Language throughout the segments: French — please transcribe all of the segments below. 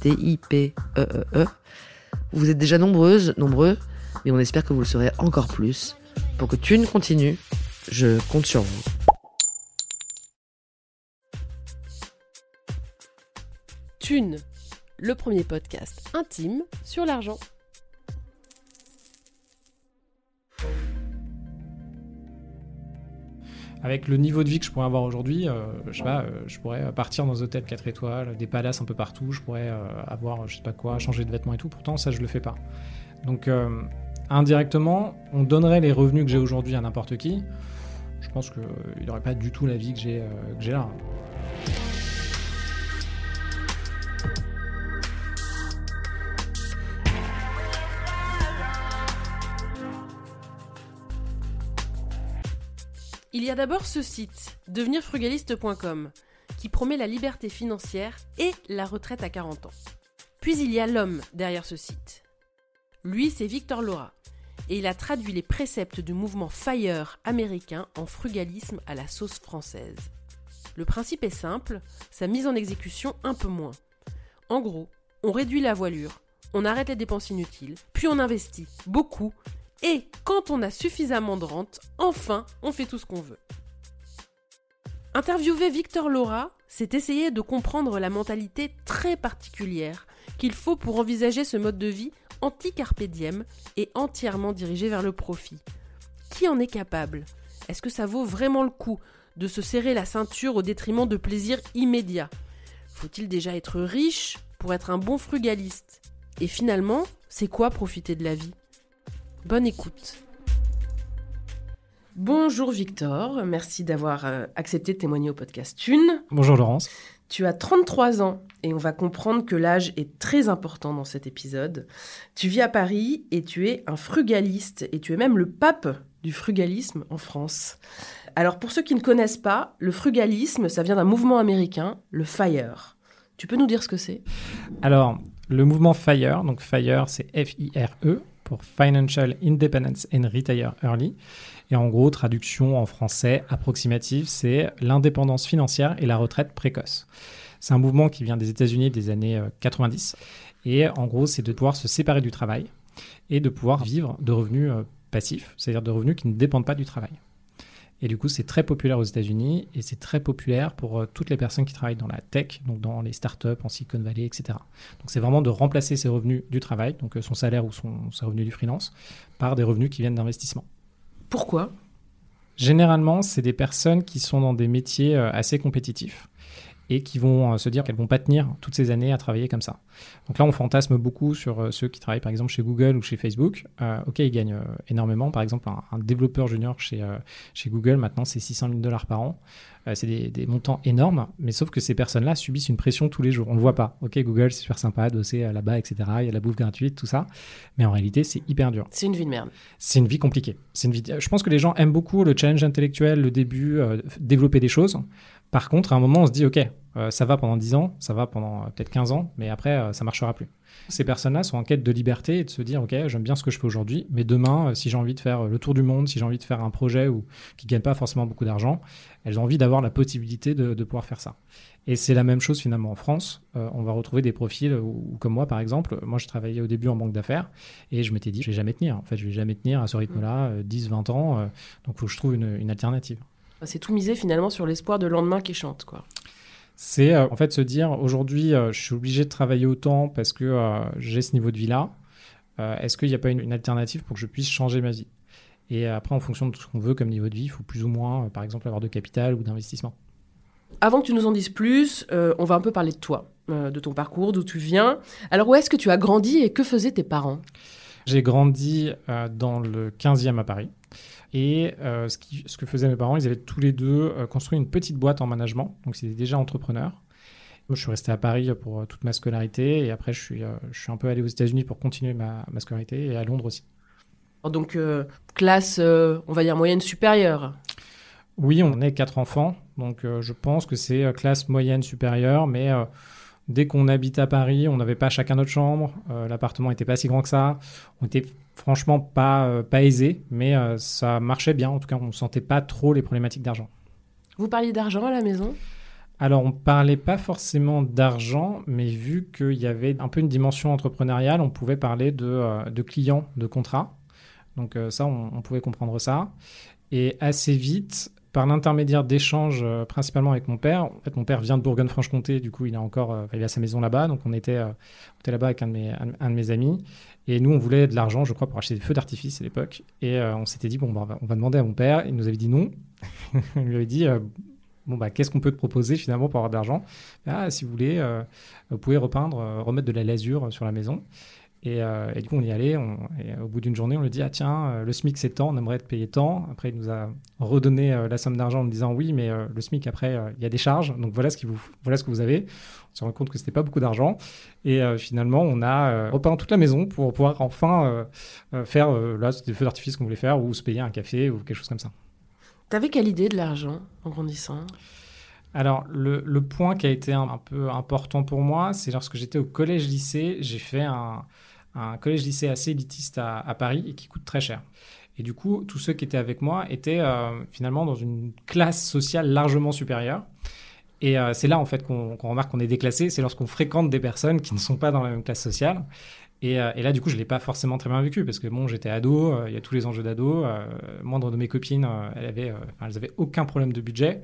T-I-P-E-E-E. Vous êtes déjà nombreuses, nombreux, mais on espère que vous le serez encore plus. Pour que Thune continue, je compte sur vous. Thune, le premier podcast intime sur l'argent. Avec le niveau de vie que je pourrais avoir aujourd'hui, euh, je sais pas, euh, je pourrais partir dans des hôtels 4 étoiles, des palaces un peu partout, je pourrais euh, avoir, je sais pas quoi, changer de vêtements et tout. Pourtant, ça, je le fais pas. Donc, euh, indirectement, on donnerait les revenus que j'ai aujourd'hui à n'importe qui. Je pense qu'il n'aurait pas du tout la vie euh, que j'ai là. Y a d'abord ce site, devenirfrugaliste.com, qui promet la liberté financière et la retraite à 40 ans. Puis il y a l'homme derrière ce site. Lui, c'est Victor Laura, et il a traduit les préceptes du mouvement FIRE américain en frugalisme à la sauce française. Le principe est simple, sa mise en exécution un peu moins. En gros, on réduit la voilure, on arrête les dépenses inutiles, puis on investit beaucoup, et quand on a suffisamment de rente, enfin, on fait tout ce qu'on veut. Interviewer Victor Laura, c'est essayer de comprendre la mentalité très particulière qu'il faut pour envisager ce mode de vie anti-carpe et entièrement dirigé vers le profit. Qui en est capable? Est-ce que ça vaut vraiment le coup de se serrer la ceinture au détriment de plaisirs immédiats? Faut-il déjà être riche pour être un bon frugaliste? Et finalement, c'est quoi profiter de la vie? Bonne écoute. Bonjour Victor, merci d'avoir euh, accepté de témoigner au podcast Thune. Bonjour Laurence. Tu as 33 ans et on va comprendre que l'âge est très important dans cet épisode. Tu vis à Paris et tu es un frugaliste et tu es même le pape du frugalisme en France. Alors pour ceux qui ne connaissent pas, le frugalisme, ça vient d'un mouvement américain, le FIRE. Tu peux nous dire ce que c'est? Alors, le mouvement FIRE, donc FIRE, c'est F-I-R-E, pour Financial Independence and Retire Early. Et en gros, traduction en français approximative, c'est l'indépendance financière et la retraite précoce. C'est un mouvement qui vient des États-Unis des années euh, 90. Et en gros, c'est de pouvoir se séparer du travail et de pouvoir vivre de revenus euh, passifs, c'est-à-dire de revenus qui ne dépendent pas du travail. Et du coup, c'est très populaire aux États-Unis et c'est très populaire pour euh, toutes les personnes qui travaillent dans la tech, donc dans les startups, en Silicon Valley, etc. Donc, c'est vraiment de remplacer ses revenus du travail, donc euh, son salaire ou son, ses revenus du freelance, par des revenus qui viennent d'investissement. Pourquoi? Généralement, c'est des personnes qui sont dans des métiers euh, assez compétitifs et qui vont euh, se dire qu'elles vont pas tenir toutes ces années à travailler comme ça. Donc là, on fantasme beaucoup sur euh, ceux qui travaillent par exemple chez Google ou chez Facebook. Euh, ok, ils gagnent énormément. Par exemple, un, un développeur junior chez, euh, chez Google, maintenant, c'est 600 000 dollars par an. Euh, c'est des, des montants énormes, mais sauf que ces personnes-là subissent une pression tous les jours. On le voit pas. Ok, Google, c'est super sympa, doser euh, là-bas, etc. Il y a la bouffe gratuite, tout ça. Mais en réalité, c'est hyper dur. C'est une vie de merde. C'est une vie compliquée. C'est une vie. Je pense que les gens aiment beaucoup le challenge intellectuel, le début, développer des choses. Par contre, à un moment, on se dit, OK, euh, ça va pendant 10 ans, ça va pendant euh, peut-être 15 ans, mais après, euh, ça marchera plus. Ces personnes-là sont en quête de liberté et de se dire, OK, j'aime bien ce que je fais aujourd'hui, mais demain, si j'ai envie de faire le tour du monde, si j'ai envie de faire un projet qui ne gagne pas forcément beaucoup d'argent, elles ont envie d'avoir la possibilité de, pouvoir faire ça. Et c'est la même chose finalement en France. on va retrouver des profils comme moi, par exemple, moi, je travaillais au début en banque d'affaires et je m'étais dit, je vais jamais tenir. En fait, je vais jamais tenir à ce rythme-là, 10, 20 ans. donc, il faut que je trouve une alternative. C'est tout misé finalement sur l'espoir de lendemain qui chante, quoi. C'est euh, en fait se dire aujourd'hui, euh, je suis obligé de travailler autant parce que euh, j'ai ce niveau de vie-là. Est-ce qu'il n'y a pas une, alternative pour que je puisse changer ma vie? Et après, en fonction de ce qu'on veut comme niveau de vie, il faut plus ou moins, par exemple, avoir de capital ou d'investissement. Avant que tu nous en dises plus, on va un peu parler de toi, de ton parcours, d'où tu viens. Alors, où est-ce que tu as grandi et que faisaient tes parents? J'ai grandi dans le 15e à Paris. Et euh, ce, ce, que faisaient mes parents, ils avaient tous les deux euh, construit une petite boîte en management. Donc, ils étaient déjà entrepreneurs. Moi, je suis resté à Paris pour euh, toute ma scolarité. Et après, je suis, je suis un peu allé aux États-Unis pour continuer ma, ma, scolarité et à Londres aussi. Donc, classe, on va dire moyenne supérieure Oui, on est quatre enfants. Donc, je pense que c'est classe moyenne supérieure. Mais dès qu'on habite à Paris, on n'avait pas chacun notre chambre. L'appartement n'était pas si grand que ça. On était franchement pas, euh, pas aisé, mais euh, ça marchait bien. En tout cas, on ne sentait pas trop les problématiques d'argent. Vous parliez d'argent à la maison? Alors, on parlait pas forcément d'argent, mais vu qu'il y avait un peu une dimension entrepreneuriale, on pouvait parler de, euh, de clients, de contrats. Donc ça, on, pouvait comprendre ça. Et assez vite, par l'intermédiaire d'échanges principalement avec mon père. En fait, mon père vient de Bourgogne-Franche-Comté, du coup, il a encore, il a sa maison là-bas, donc on était, était là-bas avec un de, mes, amis. Et nous, on voulait de l'argent, je crois, pour acheter des feux d'artifice à l'époque. Et euh, on s'était dit, bon, bah, on va demander à mon père. Il nous avait dit non. il lui avait dit, euh, bon, bah, qu'est-ce qu'on peut te proposer finalement pour avoir de l'argent? Ah, si vous voulez, euh, vous pouvez repeindre, remettre de la lasure sur la maison. Euh, et, du coup, on y allait. et au bout d'une journée, on lui dit Ah, tiens, euh, le SMIC, c'est tant, on aimerait te payer tant. Après, il nous a redonné euh, la somme d'argent en nous disant Oui, mais le SMIC, après, il y a des charges. Donc voilà ce, qui vous, voilà ce que vous avez. On se rend compte que c'était pas beaucoup d'argent. Et finalement, on a repeint toute la maison pour pouvoir enfin faire là, des feux d'artifice qu'on voulait faire ou se payer un café ou quelque chose comme ça. T'avais quelle idée de l'argent en grandissant? Alors, le, le, point qui a été un, un peu important pour moi, c'est lorsque j'étais au collège-lycée, j'ai fait un, un collège-lycée assez élitiste à, Paris et qui coûte très cher. Et du coup, tous ceux qui étaient avec moi étaient euh, finalement dans une classe sociale largement supérieure. Et euh, c'est là, en fait, qu'on remarque qu'on est déclassé, c'est lorsqu'on fréquente des personnes qui ne sont pas dans la même classe sociale. Euh, et, là, du coup, je l'ai pas forcément très bien vécu parce que bon, j'étais ado, il y a tous les enjeux d'ado. moindre de mes copines, elles, avaient, elles avaient aucun problème de budget.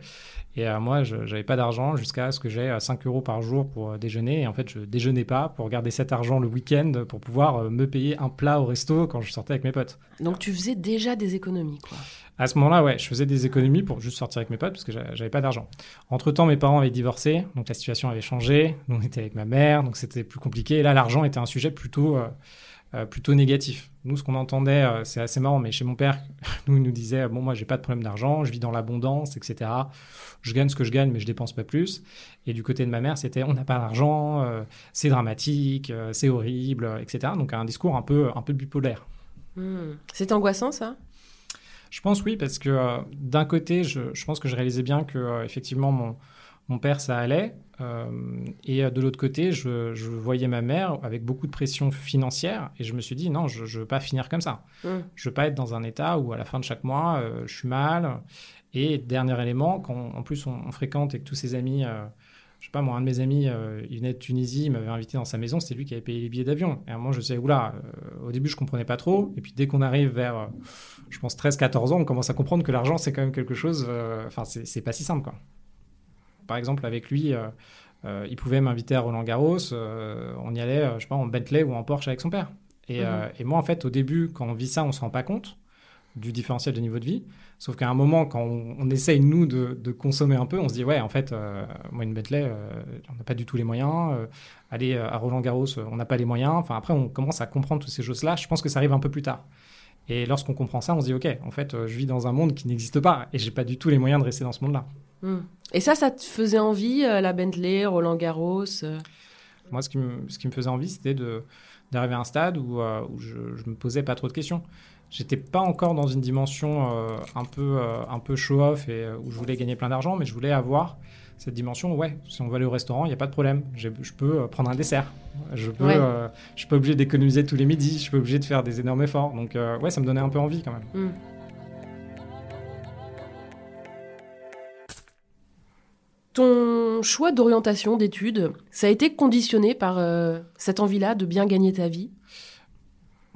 Et euh, moi, je n'avais pas d'argent jusqu'à ce que j'ai 5 euh, euros par jour pour euh, déjeuner. Et en fait, je déjeunais pas pour garder cet argent le week-end pour pouvoir me payer un plat au resto quand je sortais avec mes potes. Donc tu faisais déjà des économies, quoi. À ce moment-là, ouais, je faisais des économies pour juste sortir avec mes potes parce que j'avais pas d'argent. Entre-temps, mes parents avaient divorcé, donc la situation avait changé. on était avec ma mère, donc c'était plus compliqué. Et là, l'argent était un sujet plutôt euh, plutôt négatif. Nous, ce qu'on entendait, euh, c'est assez marrant, mais chez mon père, nous, il nous disait Bon, moi, j'ai pas de problème d'argent, je vis dans l'abondance, etc. Je gagne ce que je gagne, mais je dépense pas plus. Et du côté de ma mère, c'était On n'a pas d'argent, euh, c'est dramatique, c'est horrible, etc. Donc, un discours un peu, un peu bipolaire. Hmm. C'est angoissant, ça? Je pense oui, parce que d'un côté, je, je, pense que je réalisais bien que, effectivement, mon mon père, ça allait. Euh, et de l'autre côté, je, voyais ma mère avec beaucoup de pression financière. Et je me suis dit, non, je ne veux pas finir comme ça. Mmh. Je veux pas être dans un état où à la fin de chaque mois, euh, je suis mal. Et dernier élément, quand en plus on, fréquente et que tous ses amis, euh, je sais pas, moi, un de mes amis, il venait de Tunisie, il m'avait invité dans sa maison, c'était lui qui avait payé les billets d'avion. Et moi, je sais, oula, au début, je comprenais pas trop. Et puis dès qu'on arrive vers, je pense, 13-14 ans, on commence à comprendre que l'argent, c'est quand même quelque chose, enfin, c'est pas si simple, quoi par exemple, avec lui, euh, euh, il pouvait m'inviter à Roland Garros. Euh, on y allait, je sais pas, en Bentley ou en Porsche avec son père. Et, et, moi, en fait, au début, quand on vit ça, on se rend pas compte du différentiel de niveau de vie. Sauf qu'à un moment, quand on, essaye, nous, de, consommer un peu, on se dit, ouais, en fait, moi, une Bentley, on n'a pas du tout les moyens. aller à Roland Garros, on n'a pas les moyens. Enfin, après, on commence à comprendre toutes ces choses-là. Je pense que ça arrive un peu plus tard. Et lorsqu'on comprend ça, on se dit, OK, en fait, je vis dans un monde qui n'existe pas et j'ai pas du tout les moyens de rester dans ce monde-là. Hmm. Et ça, ça te faisait envie, euh, la Bentley, Roland Garros euh? Moi, ce qui, me, ce qui me faisait envie, c'était d'arriver à un stade où, euh, où je, ne me posais pas trop de questions. J'étais pas encore dans une dimension euh, un peu, euh, un peu show-off et où je voulais gagner plein d'argent, mais je voulais avoir cette dimension, ouais, si on va aller au restaurant, il n'y a pas de problème. Je peux prendre un dessert. Je peux, je suis pas obligé d'économiser tous les midis. Je suis pas obligé de faire des énormes efforts. Donc, ouais, ça me donnait un peu envie quand même. Mm. Ton choix d'orientation d'études, ça a été conditionné par euh, cette envie-là de bien gagner ta vie?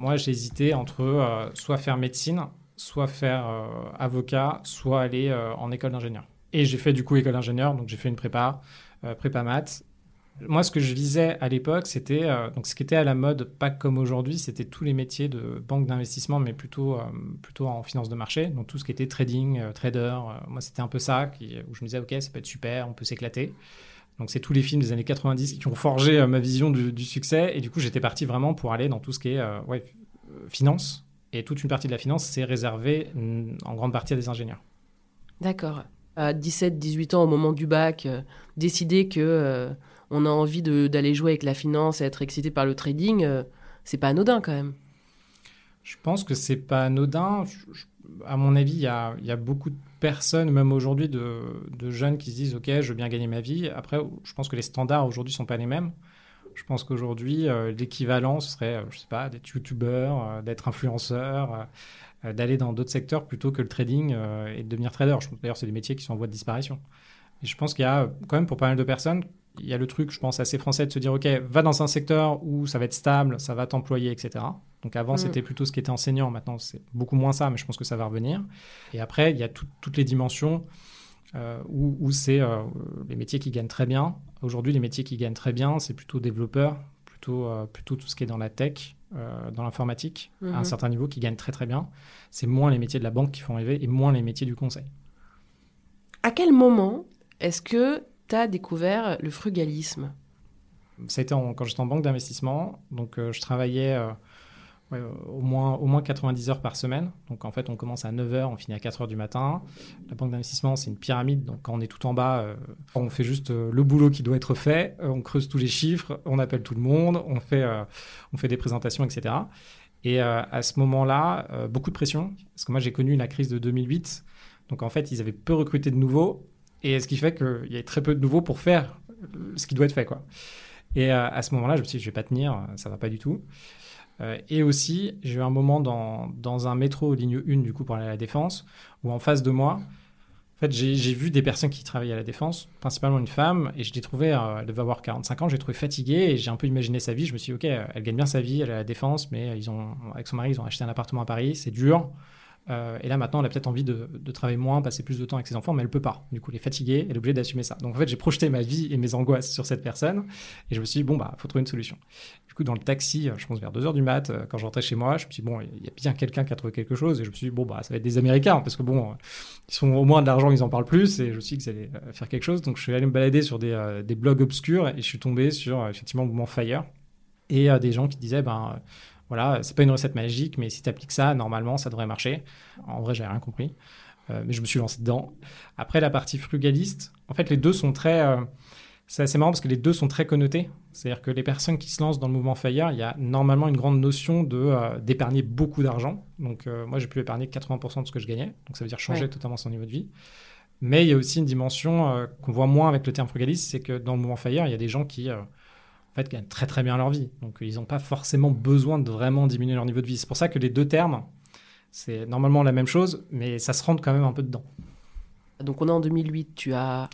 Moi, j'ai hésité entre euh, soit faire médecine, soit faire euh, avocat, soit aller en école d'ingénieur. Et j'ai fait du coup école d'ingénieur, donc j'ai fait une prépa, prépa maths, moi, ce que je visais à l'époque, c'était euh, donc ce qui était à la mode, pas comme aujourd'hui, c'était tous les métiers de banque d'investissement, mais plutôt euh, plutôt en finance de marché, donc tout ce qui était trading, euh, trader. moi, c'était un peu ça où je me disais, ok, ça peut être super, on peut s'éclater. Donc, c'est tous les films des années 90 qui ont forgé ma vision du, succès. Et du coup, j'étais parti vraiment pour aller dans tout ce qui est ouais, finance. Et toute une partie de la finance, c'est réservé mm, en grande partie à des ingénieurs. D'accord. À 17-18 ans, au moment du bac, décider que on a envie d'aller jouer avec la finance et être excité par le trading, euh, c'est pas anodin quand même. Je pense que c'est pas anodin. à mon avis, il y a, beaucoup de personnes, même aujourd'hui, de, jeunes qui se disent Ok, je veux bien gagner ma vie. Après, je pense que les standards aujourd'hui sont pas les mêmes. Je pense qu'aujourd'hui, euh, l'équivalent, ce serait, euh, je sais pas, d'être youtubeur, d'être influenceur, d'aller dans d'autres secteurs plutôt que le trading et de devenir trader. D'ailleurs, c'est des métiers qui sont en voie de disparition. Et je pense qu'il y a quand même pour pas mal de personnes il y a le truc, je pense, assez français de se dire, OK, va dans un secteur où ça va être stable, ça va t'employer, etc. Donc avant, mm. c'était plutôt ce qui était enseignant. Maintenant, c'est beaucoup moins ça, mais je pense que ça va revenir. Et après, il y a toutes les dimensions euh, où, c'est euh, les métiers qui gagnent très bien. Aujourd'hui, les métiers qui gagnent très bien, c'est plutôt développeurs, plutôt, euh, plutôt tout ce qui est dans la tech, dans l'informatique, à un mm-hmm. certain niveau, qui gagnent très très bien. C'est moins les métiers de la banque qui font rêver et moins les métiers du conseil. À quel moment est-ce que découvert le frugalisme? Ça a été quand j'étais en banque d'investissement. Donc, euh, je travaillais euh, au, moins, au moins 90 heures par semaine. Donc, en fait, on commence à 9 heures, on finit à 4 heures du matin. La banque d'investissement, c'est une pyramide. Donc, quand on est tout en bas, euh, on fait juste le boulot qui doit être fait. on creuse tous les chiffres, on appelle tout le monde, on fait, on fait des présentations, etc. Et à ce moment-là, beaucoup de pression. Parce que moi, j'ai connu la crise de 2008. Donc, en fait, ils avaient peu recruté de nouveaux et ce qui fait qu'il y a très peu de nouveaux pour faire ce qui doit être fait. Quoi. Et euh, à ce moment-là, je me suis dit, je vais pas tenir, ça va pas du tout. Euh, et aussi, j'ai eu un moment dans, dans, un métro ligne 1, du coup, pour aller à la Défense, où en face de moi, en fait, j'ai vu des personnes qui travaillaient à la Défense, principalement une femme, et je l'ai trouvée, euh, elle devait avoir 45 ans, je l'ai trouvée fatiguée, et j'ai un peu imaginé sa vie. Je me suis dit, OK, elle gagne bien sa vie, elle est à la Défense, mais ils ont, avec son mari, ils ont acheté un appartement à Paris, c'est dur. Euh, et là, maintenant, elle a peut-être envie de, travailler moins, passer plus de temps avec ses enfants, mais elle peut pas. Du coup, elle est fatiguée, elle est obligée d'assumer ça. Donc, en fait, j'ai projeté ma vie et mes angoisses sur cette personne, et je me suis dit, bon, bah, faut trouver une solution. Du coup, dans le taxi, euh, je pense vers 2h du mat, euh, quand je rentrais chez moi, je me suis dit, bon, il y a bien quelqu'un qui a trouvé quelque chose, et je me suis dit, bon, bah, ça va être des Américains, parce que bon, ils sont au moins de l'argent, ils en parlent plus, et je me suis dit qu'ils allaient faire quelque chose. Donc, je suis allé me balader sur des, des blogs obscurs, et je suis tombé sur, effectivement, le mouvement Fire, et des gens qui disaient, ben, voilà, c'est pas une recette magique, mais si tu appliques ça, normalement, ça devrait marcher. En vrai, j'ai rien compris, euh, mais je me suis lancé dedans. Après, la partie frugaliste, en fait, les deux sont très. Euh, c'est assez marrant parce que les deux sont très connotés. C'est-à-dire que les personnes qui se lancent dans le mouvement Fire, il y a normalement une grande notion de euh, d'épargner beaucoup d'argent. Donc, moi, j'ai pu épargner 80% de ce que je gagnais. Donc, ça veut dire changer totalement son niveau de vie. Mais il y a aussi une dimension qu'on voit moins avec le terme frugaliste, c'est que dans le mouvement Fire, il y a des gens qui en fait, gagnent très très bien leur vie. Donc ils n'ont pas forcément besoin de vraiment diminuer leur niveau de vie. C'est pour ça que les deux termes, c'est normalement la même chose, mais ça se rentre quand même un peu dedans. Donc on est en 2008, tu as...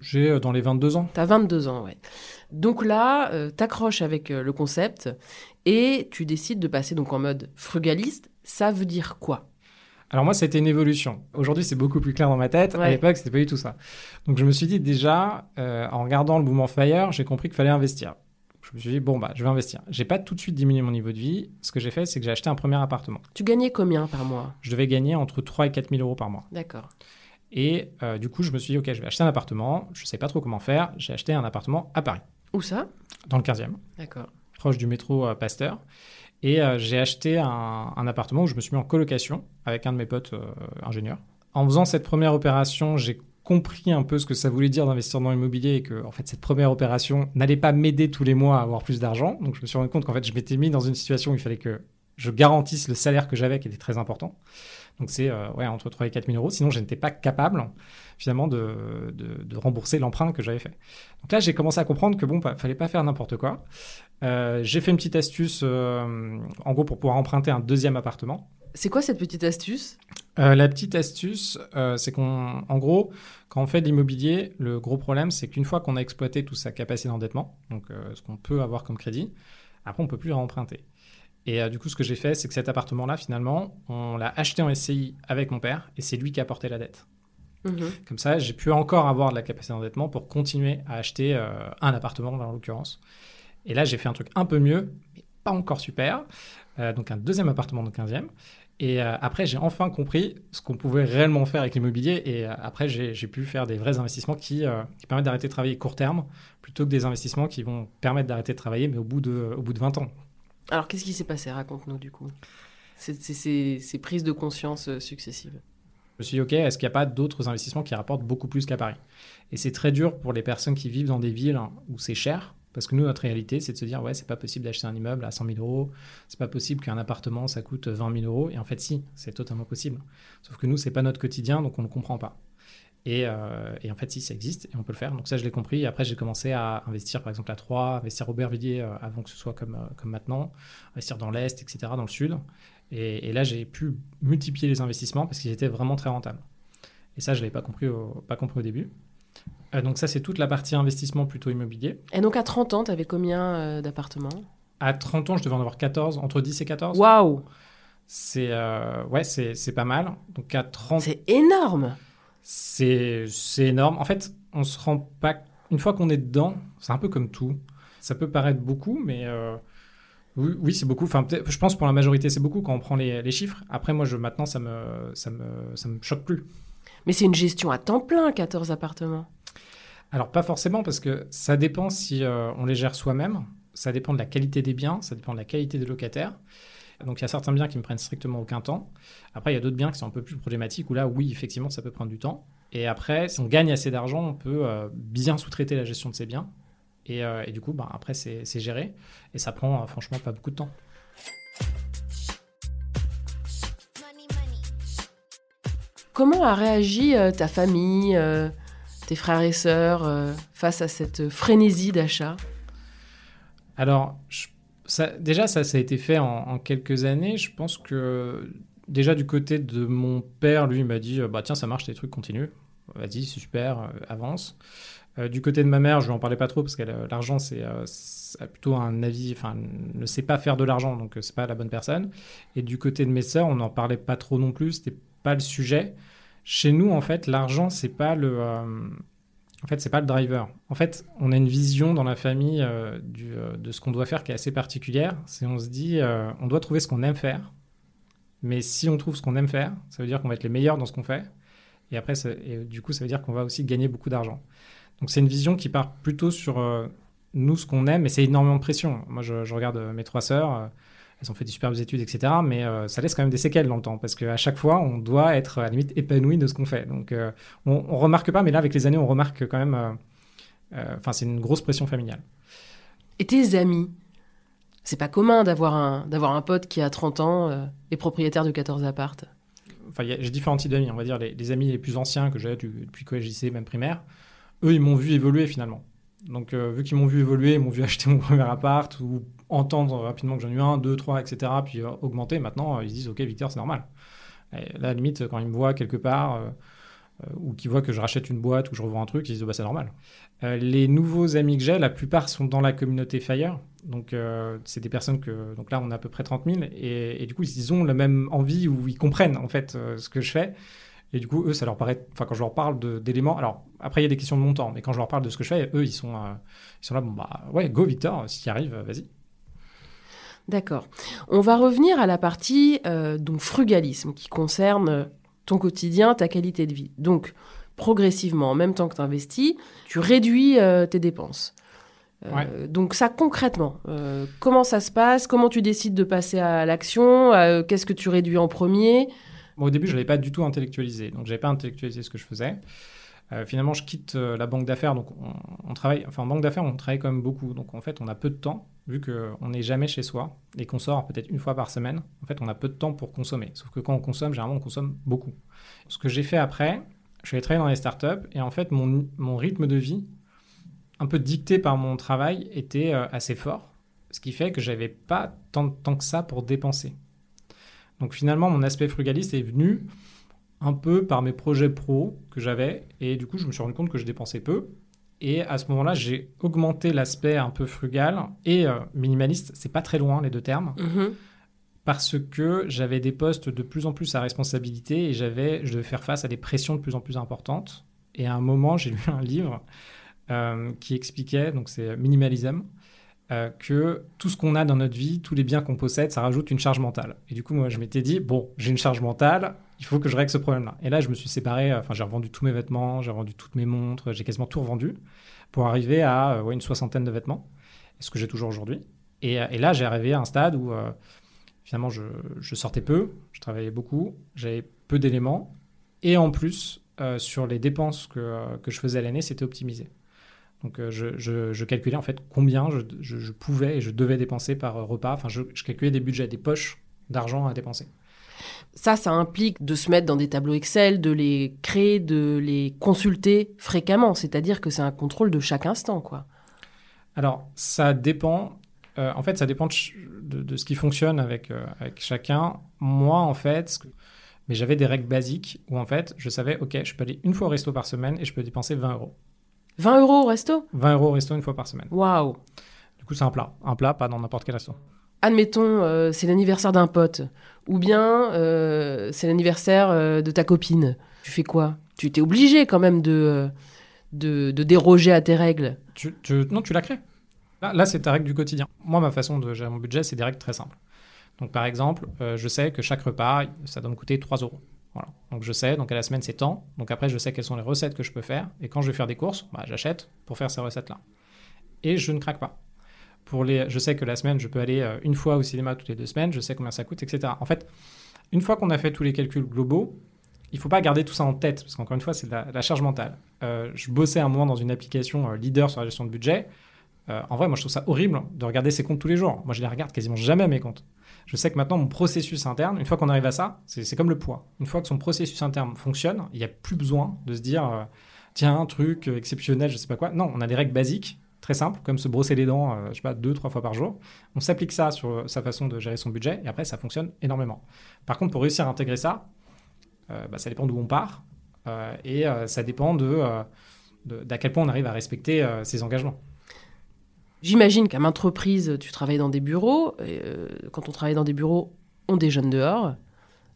J'ai euh, dans les 22 ans. Tu as 22 ans, ouais. Donc là, euh, tu accroches avec euh, le concept et tu décides de passer donc en mode frugaliste. Ça veut dire quoi? Alors moi, c'était une évolution. Aujourd'hui, c'est beaucoup plus clair dans ma tête. À l'époque, c'était pas du tout ça. Donc je me suis dit déjà, en regardant le mouvement Fire, j'ai compris qu'il fallait investir je me suis dit, bon, bah, je vais investir. J'ai pas tout de suite diminué mon niveau de vie. Ce que j'ai fait, c'est que j'ai acheté un premier appartement. Tu gagnais combien par mois? Je devais gagner entre 3 et 4 000 euros par mois. D'accord. Et euh, du coup, je me suis dit, OK, je vais acheter un appartement. Je sais pas trop comment faire. J'ai acheté un appartement à Paris. Où ça? Dans le 15e. D'accord. Proche du métro euh, Pasteur. Et euh, j'ai acheté un, un, appartement où je me suis mis en colocation avec un de mes potes ingénieurs. En faisant cette première opération, j'ai compris un peu ce que ça voulait dire d'investir dans l'immobilier et que en fait cette première opération n'allait pas m'aider tous les mois à avoir plus d'argent. Donc je me suis rendu compte qu'en fait je m'étais mis dans une situation où il fallait que je garantisse le salaire que j'avais qui était très important. Donc c'est euh, entre 3 et 4 000 euros. Sinon, je n'étais pas capable finalement de, rembourser l'emprunt que j'avais fait. Donc là, j'ai commencé à comprendre que bon, bah, fallait pas faire n'importe quoi. Euh, j'ai fait une petite astuce, euh, en gros, pour pouvoir emprunter un deuxième appartement. C'est quoi cette petite astuce? La petite astuce, c'est qu'en en gros, quand on fait de l'immobilier, le gros problème, c'est qu'une fois qu'on a exploité toute sa capacité d'endettement, donc ce qu'on peut avoir comme crédit, après, on peut plus emprunter. Et euh, du coup, ce que j'ai fait, c'est que cet appartement-là, finalement, on l'a acheté en SCI avec mon père et c'est lui qui a porté la dette. Mhm. Comme ça, j'ai pu encore avoir de la capacité d'endettement pour continuer à acheter euh, un appartement, en l'occurrence. Et là, j'ai fait un truc un peu mieux, mais pas encore super. Euh, donc, un deuxième appartement dans 15e. Et après, j'ai enfin compris ce qu'on pouvait réellement faire avec l'immobilier. Et après, j'ai pu faire des vrais investissements qui, qui permettent d'arrêter de travailler court terme plutôt que des investissements qui vont permettre d'arrêter de travailler, mais au bout de, au bout de 20 ans. Alors, qu'est-ce qui s'est passé? Raconte-nous du coup. Ces prises de conscience euh, successives. Je me suis dit, OK, est-ce qu'il n'y a pas d'autres investissements qui rapportent beaucoup plus qu'à Paris? Et c'est très dur pour les personnes qui vivent dans des villes où c'est cher. Parce que nous, notre réalité, c'est de se dire, ouais, c'est pas possible d'acheter un immeuble à 100 000 euros. C'est pas possible qu'un appartement, ça coûte 20 000 euros. Et en fait, si, c'est totalement possible. Sauf que nous, c'est pas notre quotidien, donc on ne comprend pas. Euh, et, en fait, si, ça existe et on peut le faire. Donc ça, je l'ai compris. Et après, j'ai commencé à investir, par exemple, à Troyes, investir au Aubervilliers euh, avant que ce soit comme, euh, comme maintenant, investir dans l'Est, etc., dans le Sud. Et, là, j'ai pu multiplier les investissements parce qu'ils étaient vraiment très rentables. Et ça, je ne l'avais pas compris au, pas compris au début. Donc ça, c'est toute la partie investissement plutôt immobilier. Et donc à 30 ans, tu avais combien d'appartements? À 30 ans, je devais en avoir 14, entre 10 et 14. Waouh C'est ouais, c'est pas mal. Donc à 30... C'est énorme c'est énorme. En fait, on se rend pas. Une fois qu'on est dedans, c'est un peu comme tout. Ça peut paraître beaucoup, mais euh, oui, c'est beaucoup. Enfin, je pense pour la majorité, c'est beaucoup quand on prend les, chiffres. Après, moi, je, maintenant, ça me, ça, me, ça me choque plus. Mais c'est une gestion à temps plein, 14 appartements. Alors, pas forcément, parce que ça dépend si euh, on les gère soi-même. Ça dépend de la qualité des biens, ça dépend de la qualité des locataires. Donc il y a certains biens qui me prennent strictement aucun temps. Après, il y a d'autres biens qui sont un peu plus problématiques où là, oui, effectivement, ça peut prendre du temps. Et après, si on gagne assez d'argent, on peut euh, bien sous-traiter la gestion de ces biens. Et, euh, du coup, bah, après, c'est géré. Et ça prend franchement pas beaucoup de temps. Comment a réagi ta famille, tes frères et sœurs face à cette frénésie d'achat Alors, déjà, ça, a été fait en, quelques années. Je pense que déjà du côté de mon père, lui, il m'a dit bah tiens, ça marche, tes trucs continuent. Vas-y, super, euh, avance. Euh, du côté de ma mère, je lui en parlais pas trop parce que l'argent, c'est plutôt un avis, enfin, ne sait pas faire de l'argent, donc c'est pas la bonne personne. Et du côté de mes sœurs, on n'en parlait pas trop non plus, c'était pas le sujet. Chez nous, en fait, l'argent, c'est pas le. Euh, en fait, c'est pas le driver. En fait, on a une vision dans la famille euh, euh, de ce qu'on doit faire qui est assez particulière. C'est on se dit, on doit trouver ce qu'on aime faire. Mais si on trouve ce qu'on aime faire, ça veut dire qu'on va être les meilleurs dans ce qu'on fait. Et après, et du coup, ça veut dire qu'on va aussi gagner beaucoup d'argent. Donc, c'est une vision qui part plutôt sur nous, ce qu'on aime, et c'est énormément de pression. Moi, je, je regarde mes trois sœurs elles ont fait des superbes études, etc. Mais euh, ça laisse quand même des séquelles dans le temps, parce qu'à chaque fois, on doit être à la limite épanoui de ce qu'on fait. Donc, euh, on, ne remarque pas, mais là, avec les années, on remarque quand même. Euh, enfin, c'est une grosse pression familiale. Et tes amis C'est pas commun d'avoir un, d'avoir un pote qui a 30 ans est propriétaire de 14 appartes? Enfin, j'ai différents types d'amis. On va dire les, amis les plus anciens que j'ai depuis collège, lycée, même primaire. Eux, ils m'ont vu évoluer finalement. Donc, vu qu'ils m'ont vu évoluer, ils m'ont vu acheter mon premier appart ou entendre rapidement que j'en ai eu un, deux, trois, etc., puis euh, augmenter. Maintenant, euh, ils se disent, OK, Victor, c'est normal. là, à la limite, quand ils me voient quelque part, euh, ou qu'ils voient que je rachète une boîte ou je revends un truc, ils se disent, bah, c'est normal. les nouveaux amis que j'ai, la plupart sont dans la communauté Fire. Donc, c'est des personnes que. Donc là, on a à peu près 30 000. Et, et, du coup, ils ont la même envie ou ils comprennent, en fait, ce que je fais. Et du coup, eux, ça leur paraît. Enfin, quand je leur parle d'éléments. Alors, après, il y a des questions de montant, mais quand je leur parle de ce que je fais, eux, ils sont, ils sont là, bon, bah, ouais, go, Victor, si tu arrives, vas-y. D'accord. On va revenir à la partie euh, donc frugalisme qui concerne ton quotidien, ta qualité de vie. Donc, progressivement, en même temps que tu investis, tu réduis euh, tes dépenses. Euh, donc ça concrètement, comment ça se passe? Comment tu décides de passer à l'action? Qu'est-ce que tu réduis en premier? Au début, je n'avais pas du tout intellectualisé. Donc, je n'avais pas intellectualisé ce que je faisais. Finalement, je quitte la banque d'affaires. Donc, on, travaille, enfin, en banque d'affaires, on travaille quand même beaucoup. Donc, en fait, on a peu de temps, vu qu'on n'est jamais chez soi et qu'on sort peut-être une fois par semaine. En fait, on a peu de temps pour consommer. Sauf que quand on consomme, généralement, on consomme beaucoup. Ce que j'ai fait après, je suis allé travailler dans les startups et en fait, mon, mon rythme de vie, un peu dicté par mon travail, était assez fort. Ce qui fait que j'avais pas tant de temps que ça pour dépenser. Donc finalement, mon aspect frugaliste est venu un peu par mes projets pro que j'avais. Et du coup, je me suis rendu compte que je dépensais peu. Et à ce moment-là, j'ai augmenté l'aspect un peu frugal et euh, minimaliste. C'est pas très loin les deux termes. Mhm. Parce que j'avais des postes de plus en plus à responsabilité et j'avais, je devais faire face à des pressions de plus en plus importantes. Et à un moment, j'ai lu un livre euh, qui expliquait, donc c'est Minimalism, euh, que tout ce qu'on a dans notre vie, tous les biens qu'on possède, ça rajoute une charge mentale. Et du coup, moi, je m'étais dit, bon, j'ai une charge mentale, il faut que je règle ce problème-là. Et là, je me suis séparé, euh, enfin, j'ai revendu tous mes vêtements, j'ai revendu toutes mes montres, j'ai quasiment tout revendu pour arriver à euh, une soixantaine de vêtements, ce que j'ai toujours aujourd'hui. Et, là, j'ai arrivé à un stade où finalement, je, je, sortais peu, je travaillais beaucoup, j'avais peu d'éléments, et en plus, sur les dépenses que, que je faisais à l'année, c'était optimisé. Donc euh, je, calculais en fait combien je, pouvais et je devais dépenser par repas. Enfin, je, calculais des budgets, des poches d'argent à dépenser. Ça, ça implique de se mettre dans des tableaux Excel, de les créer, de les consulter fréquemment. C'est-à-dire que c'est un contrôle de chaque instant, quoi. Alors, ça dépend. Euh, en fait, ça dépend de, ce qui fonctionne avec, euh, avec chacun. Moi, en fait, mais j'avais des règles basiques où en fait, je savais, ok, je peux aller une fois au resto par semaine et je peux dépenser 20 euros. 20 euros au resto? 20 euros au resto une fois par semaine. Waouh Du coup, c'est un plat. Un plat, pas dans n'importe quel resto. Admettons, euh, c'est l'anniversaire d'un pote. Ou bien, euh, c'est l'anniversaire euh, de ta copine. Tu fais quoi? Tu t'es obligé quand même de, de, déroger à tes règles. Tu, non, tu la crées. Là, là c'est ta règle du quotidien. Moi, ma façon de gérer mon budget, c'est des règles très simples. Donc, par exemple, je sais que chaque repas, ça doit me coûter 3 euros. Donc je sais, donc à la semaine c'est temps. Donc après je sais quelles sont les recettes que je peux faire. Et quand je vais faire des courses, bah, j'achète pour faire ces recettes-là. Et je ne craque pas. Pour les, je sais que la semaine je peux aller euh, une fois au cinéma toutes les deux semaines. Je sais combien ça coûte, etc. En fait, une fois qu'on a fait tous les calculs globaux, il faut pas garder tout ça en tête parce qu'encore une fois c'est la, la, charge mentale. Euh, je bossais un moment dans une application euh, leader sur la gestion de budget. en vrai, moi je trouve ça horrible de regarder ses comptes tous les jours. Moi je les regarde quasiment jamais mes comptes je sais que maintenant, mon processus interne, une fois qu'on arrive à ça, c'est comme le poids. Une fois que son processus interne fonctionne, il n'y a plus besoin de se dire, euh, tiens, un truc exceptionnel, je sais pas quoi. Non, on a des règles basiques, très simples, comme se brosser les dents, euh, je sais pas, deux, trois fois par jour. On s'applique ça sur sa façon de gérer son budget, et après, ça fonctionne énormément. Par contre, pour réussir à intégrer ça, euh, bah, ça dépend d'où on part, et ça dépend de, d'à quel point on arrive à respecter ses engagements. J'imagine qu'à maintes reprises, tu travailles dans des bureaux. Euh, quand on travaille dans des bureaux, on déjeune dehors.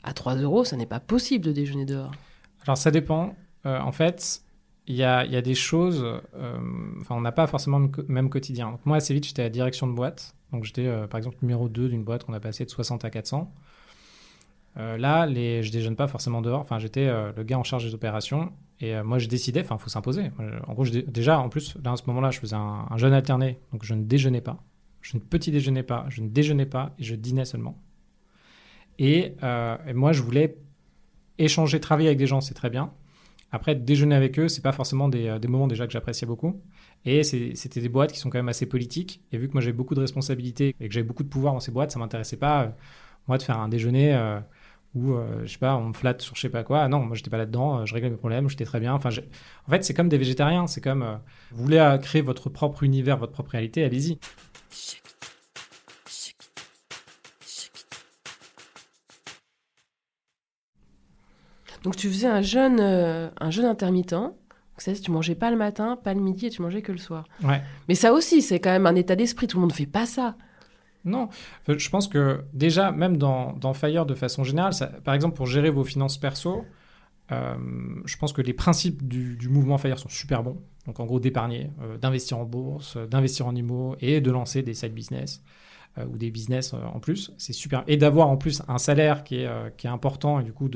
À 3 euros, ça n'est pas possible de déjeuner dehors. Alors ça dépend. Euh, en fait, il y a, des choses. Euh, on n'a pas forcément le même quotidien. moi, assez vite, j'étais à la direction de boîte. Donc j'étais, par exemple, numéro 2 d'une boîte qu'on a passé de 60 à 400. là, les, je déjeune pas forcément dehors. Enfin, j'étais le gars en charge des opérations. Et euh, moi, je décidais, enfin, il faut s'imposer. En gros, déjà, en plus, là, à ce moment-là, je faisais un, jeûne alterné, donc je ne déjeunais pas. Je ne petit déjeunais pas, je ne déjeunais pas et je dînais seulement. Et, euh, moi, je voulais échanger, travailler avec des gens, c'est très bien. Après, déjeuner avec eux, c'est pas forcément des, euh, des, moments déjà que j'appréciais beaucoup. Et c'était des boîtes qui sont quand même assez politiques. Et vu que moi j'ai beaucoup de responsabilités et que j'avais beaucoup de pouvoir dans ces boîtes, ça m'intéressait pas, moi, de faire un déjeuner ou euh, je sais pas, on me flatte sur je sais pas quoi. non, moi j'étais pas là-dedans, euh, je réglais mes problèmes, j'étais très bien. Enfin, en fait, c'est comme des végétariens, c'est comme euh, vous voulez créer votre propre univers, votre propre réalité, allez-y. Donc tu faisais un jeûne, un jeûne intermittent. C'est tu mangeais pas le matin, pas le midi et tu mangeais que le soir. Ouais. Mais ça aussi, c'est quand même un état d'esprit. Tout le monde ne fait pas ça. Non, je pense que déjà, même dans, Fire de façon générale, par exemple pour gérer vos finances perso, euh, je pense que les principes du, mouvement Fire sont super bons. Donc en gros d'épargner, euh, d'investir en bourse, d'investir en IMO et de lancer des side business euh, ou des business en plus. C'est super. Et d'avoir en plus un salaire qui est, important et du coup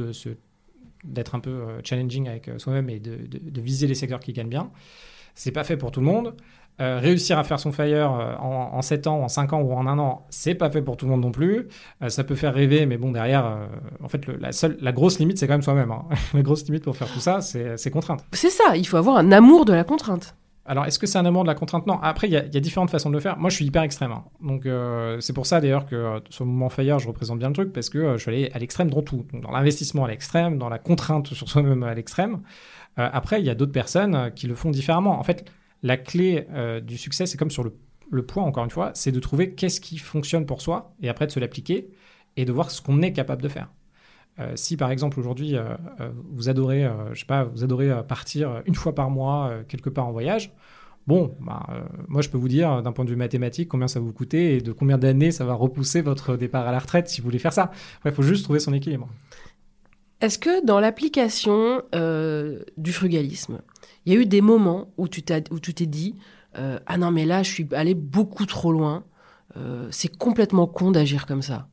d'être un peu challenging avec soi-même et de, de, viser les secteurs qui gagnent bien. C'est pas fait pour tout le monde. Euh, réussir à faire son fire euh, en, en, 7 ans, en 5 ans ou en 1 an, c'est pas fait pour tout le monde non plus. Euh, ça peut faire rêver, mais bon, derrière, euh, en fait, le, la, seule, la grosse limite, c'est quand même soi-même. Hein. la grosse limite pour faire tout ça, c'est contrainte. C'est ça, il faut avoir un amour de la contrainte. Alors, est-ce que c'est un amour de la contrainte? Non. Après, il y, y, a différentes façons de le faire. Moi, je suis hyper extrême. Hein. Donc, euh, c'est pour ça d'ailleurs que euh, sur le mouvement Fire, je représente bien le truc parce que euh, je suis allé à l'extrême dans tout. Donc, dans l'investissement à l'extrême, dans la contrainte sur soi-même à l'extrême. Après, il y a d'autres personnes qui le font différemment. En fait, la clé euh, du succès, c'est comme sur le, poids, encore une fois, c'est de trouver qu'est-ce qui fonctionne pour soi et après de se l'appliquer et de voir ce qu'on est capable de faire. Euh, si par exemple aujourd'hui euh, vous adorez, je sais pas, vous adorez partir une fois par mois quelque part en voyage, bon, bah, moi je peux vous dire d'un point de vue mathématique combien ça va vous coûter et de combien d'années ça va repousser votre départ à la retraite si vous voulez faire ça. il faut juste trouver son équilibre. Est-ce que dans l'application du frugalisme, il y a eu des moments où tu t'es dit ah non mais là je suis allé beaucoup trop loin, c'est complètement con d'agir comme ça.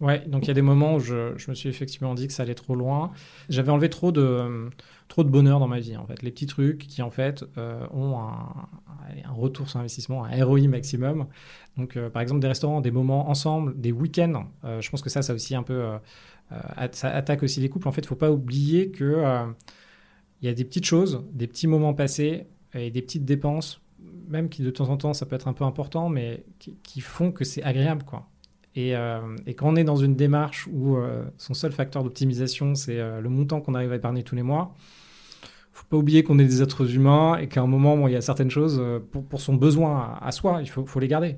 Ouais, donc il y a des moments où je, je, me suis effectivement dit que ça allait trop loin. J'avais enlevé trop de, trop de bonheur dans ma vie, en fait. Les petits trucs qui, en fait, euh, ont un, retour sur investissement, un ROI maximum. Donc, euh, par exemple, des restaurants, des moments ensemble, des week-ends. Euh, je pense que ça, ça aussi un peu. Ça attaque aussi les couples. En fait, il ne faut pas oublier qu'il il y a des petites choses, des petits moments passés et des petites dépenses, même qui de temps en temps, ça peut être un peu important, mais qui, qui font que c'est agréable, quoi. Et, euh, et, quand on est dans une démarche où euh, son seul facteur d'optimisation, c'est euh, le montant qu'on arrive à épargner tous les mois, faut pas oublier qu'on est des êtres humains et qu'à un moment, bon, il y a certaines choses pour, pour son besoin à, à soi, il faut, faut, les garder.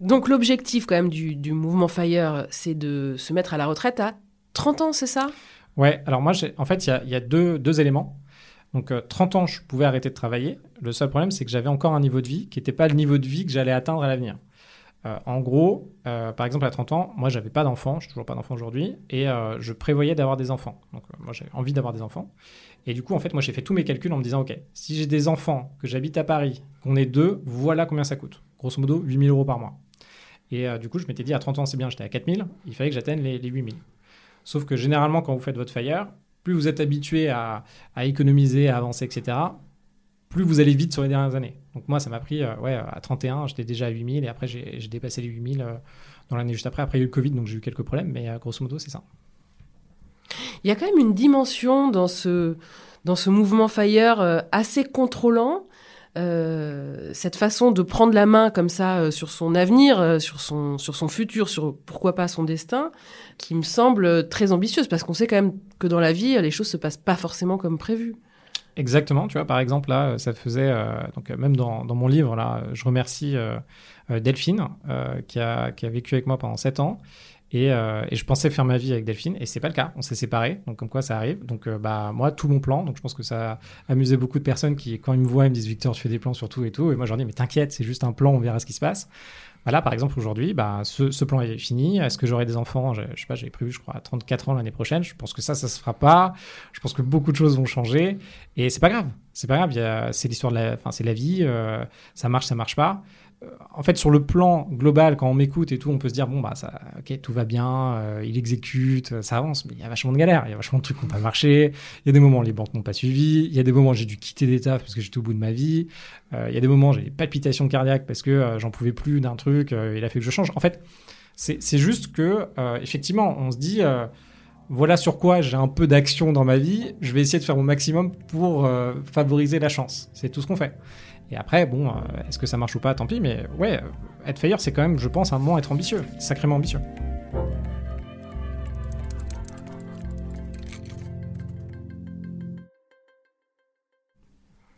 Donc l'objectif quand même du, du mouvement Fire, c'est de se mettre à la retraite à 30 ans, c'est ça? Ouais, alors moi, en fait, il y a, y a deux, deux, éléments. Donc 30 ans, je pouvais arrêter de travailler. Le seul problème, c'est que j'avais encore un niveau de vie qui n'était pas le niveau de vie que j'allais atteindre à l'avenir. Euh, en gros, euh, par exemple, à 30 ans, moi, j'avais pas d'enfant, je toujours pas d'enfant aujourd'hui, et euh, je prévoyais d'avoir des enfants. Donc, moi, j'ai envie d'avoir des enfants. Et du coup, en fait, moi, j'ai fait tous mes calculs en me disant, OK, si j'ai des enfants, que j'habite à Paris, qu'on est deux, voilà combien ça coûte. Grosso modo, 8000 euros par mois. Et du coup, je m'étais dit, à 30 ans, c'est bien, j'étais à 4000, il fallait que j'atteigne les, les 8000. Sauf que généralement, quand vous faites votre fire, plus vous êtes habitué à économiser, à avancer, etc., plus vous allez vite sur les dernières années. Donc moi, ça m'a pris, euh, ouais, à 31, j'étais déjà à 8000 et après, j'ai dépassé les 8000 euh, dans l'année juste après. Après, il y a eu le Covid, donc j'ai eu quelques problèmes, mais euh, grosso modo, c'est ça. Il y a quand même une dimension dans ce, dans ce mouvement Fire euh, assez contrôlant. Cette façon de prendre la main comme ça sur son avenir, sur, son, sur son futur, sur pourquoi pas son destin, qui me semble très ambitieuse, parce qu'on sait quand même que dans la vie, les choses se passent pas forcément comme prévu. Exactement, tu vois, par exemple, là, ça faisait, euh, donc même dans, dans, mon livre, là, je remercie euh, Delphine, euh, qui, a, qui a vécu avec moi pendant 7 ans. Et, et, je pensais faire ma vie avec Delphine, et c'est pas le cas. On s'est séparés, donc comme quoi ça arrive. Donc, bah, moi, tout mon plan, donc je pense que ça a amusé beaucoup de personnes qui, quand ils me voient, ils me disent Victor, tu fais des plans sur tout et tout. Et moi, je leur dis, mais t'inquiète, c'est juste un plan, on verra ce qui se passe. Bah là, par exemple, aujourd'hui, bah, ce, plan est fini. Est-ce que j'aurai des enfants? Je, je sais pas, j'ai prévu, je crois, à 34 ans l'année prochaine. Je pense que ça, ça se fera pas. Je pense que beaucoup de choses vont changer. Et c'est pas grave. C'est pas grave. C'est l'histoire de la, enfin, c'est la vie. Euh, ça marche, ça marche pas. Euh, en fait, sur le plan global, quand on m'écoute et tout, on peut se dire bon bah ça, ok, tout va bien, euh, il exécute, ça avance, mais il y a vachement de galères, il y a vachement de trucs qui n'ont pas marché. Il y a des moments où les banques n'ont pas suivi, il y a des moments où j'ai dû quitter des tafs parce que j'étais au bout de ma vie. Euh, il y a des moments où j'ai des palpitations cardiaques parce que euh, j'en pouvais plus d'un truc, euh, il a fait que je change. En fait, c'est juste que effectivement, on se dit voilà sur quoi j'ai un peu d'action dans ma vie, je vais essayer de faire mon maximum pour favoriser la chance. C'est tout ce qu'on fait. Et après, bon, euh, est-ce que ça marche ou pas, tant pis, mais ouais, être fire, c'est quand même, je pense, un moment être ambitieux, sacrément ambitieux.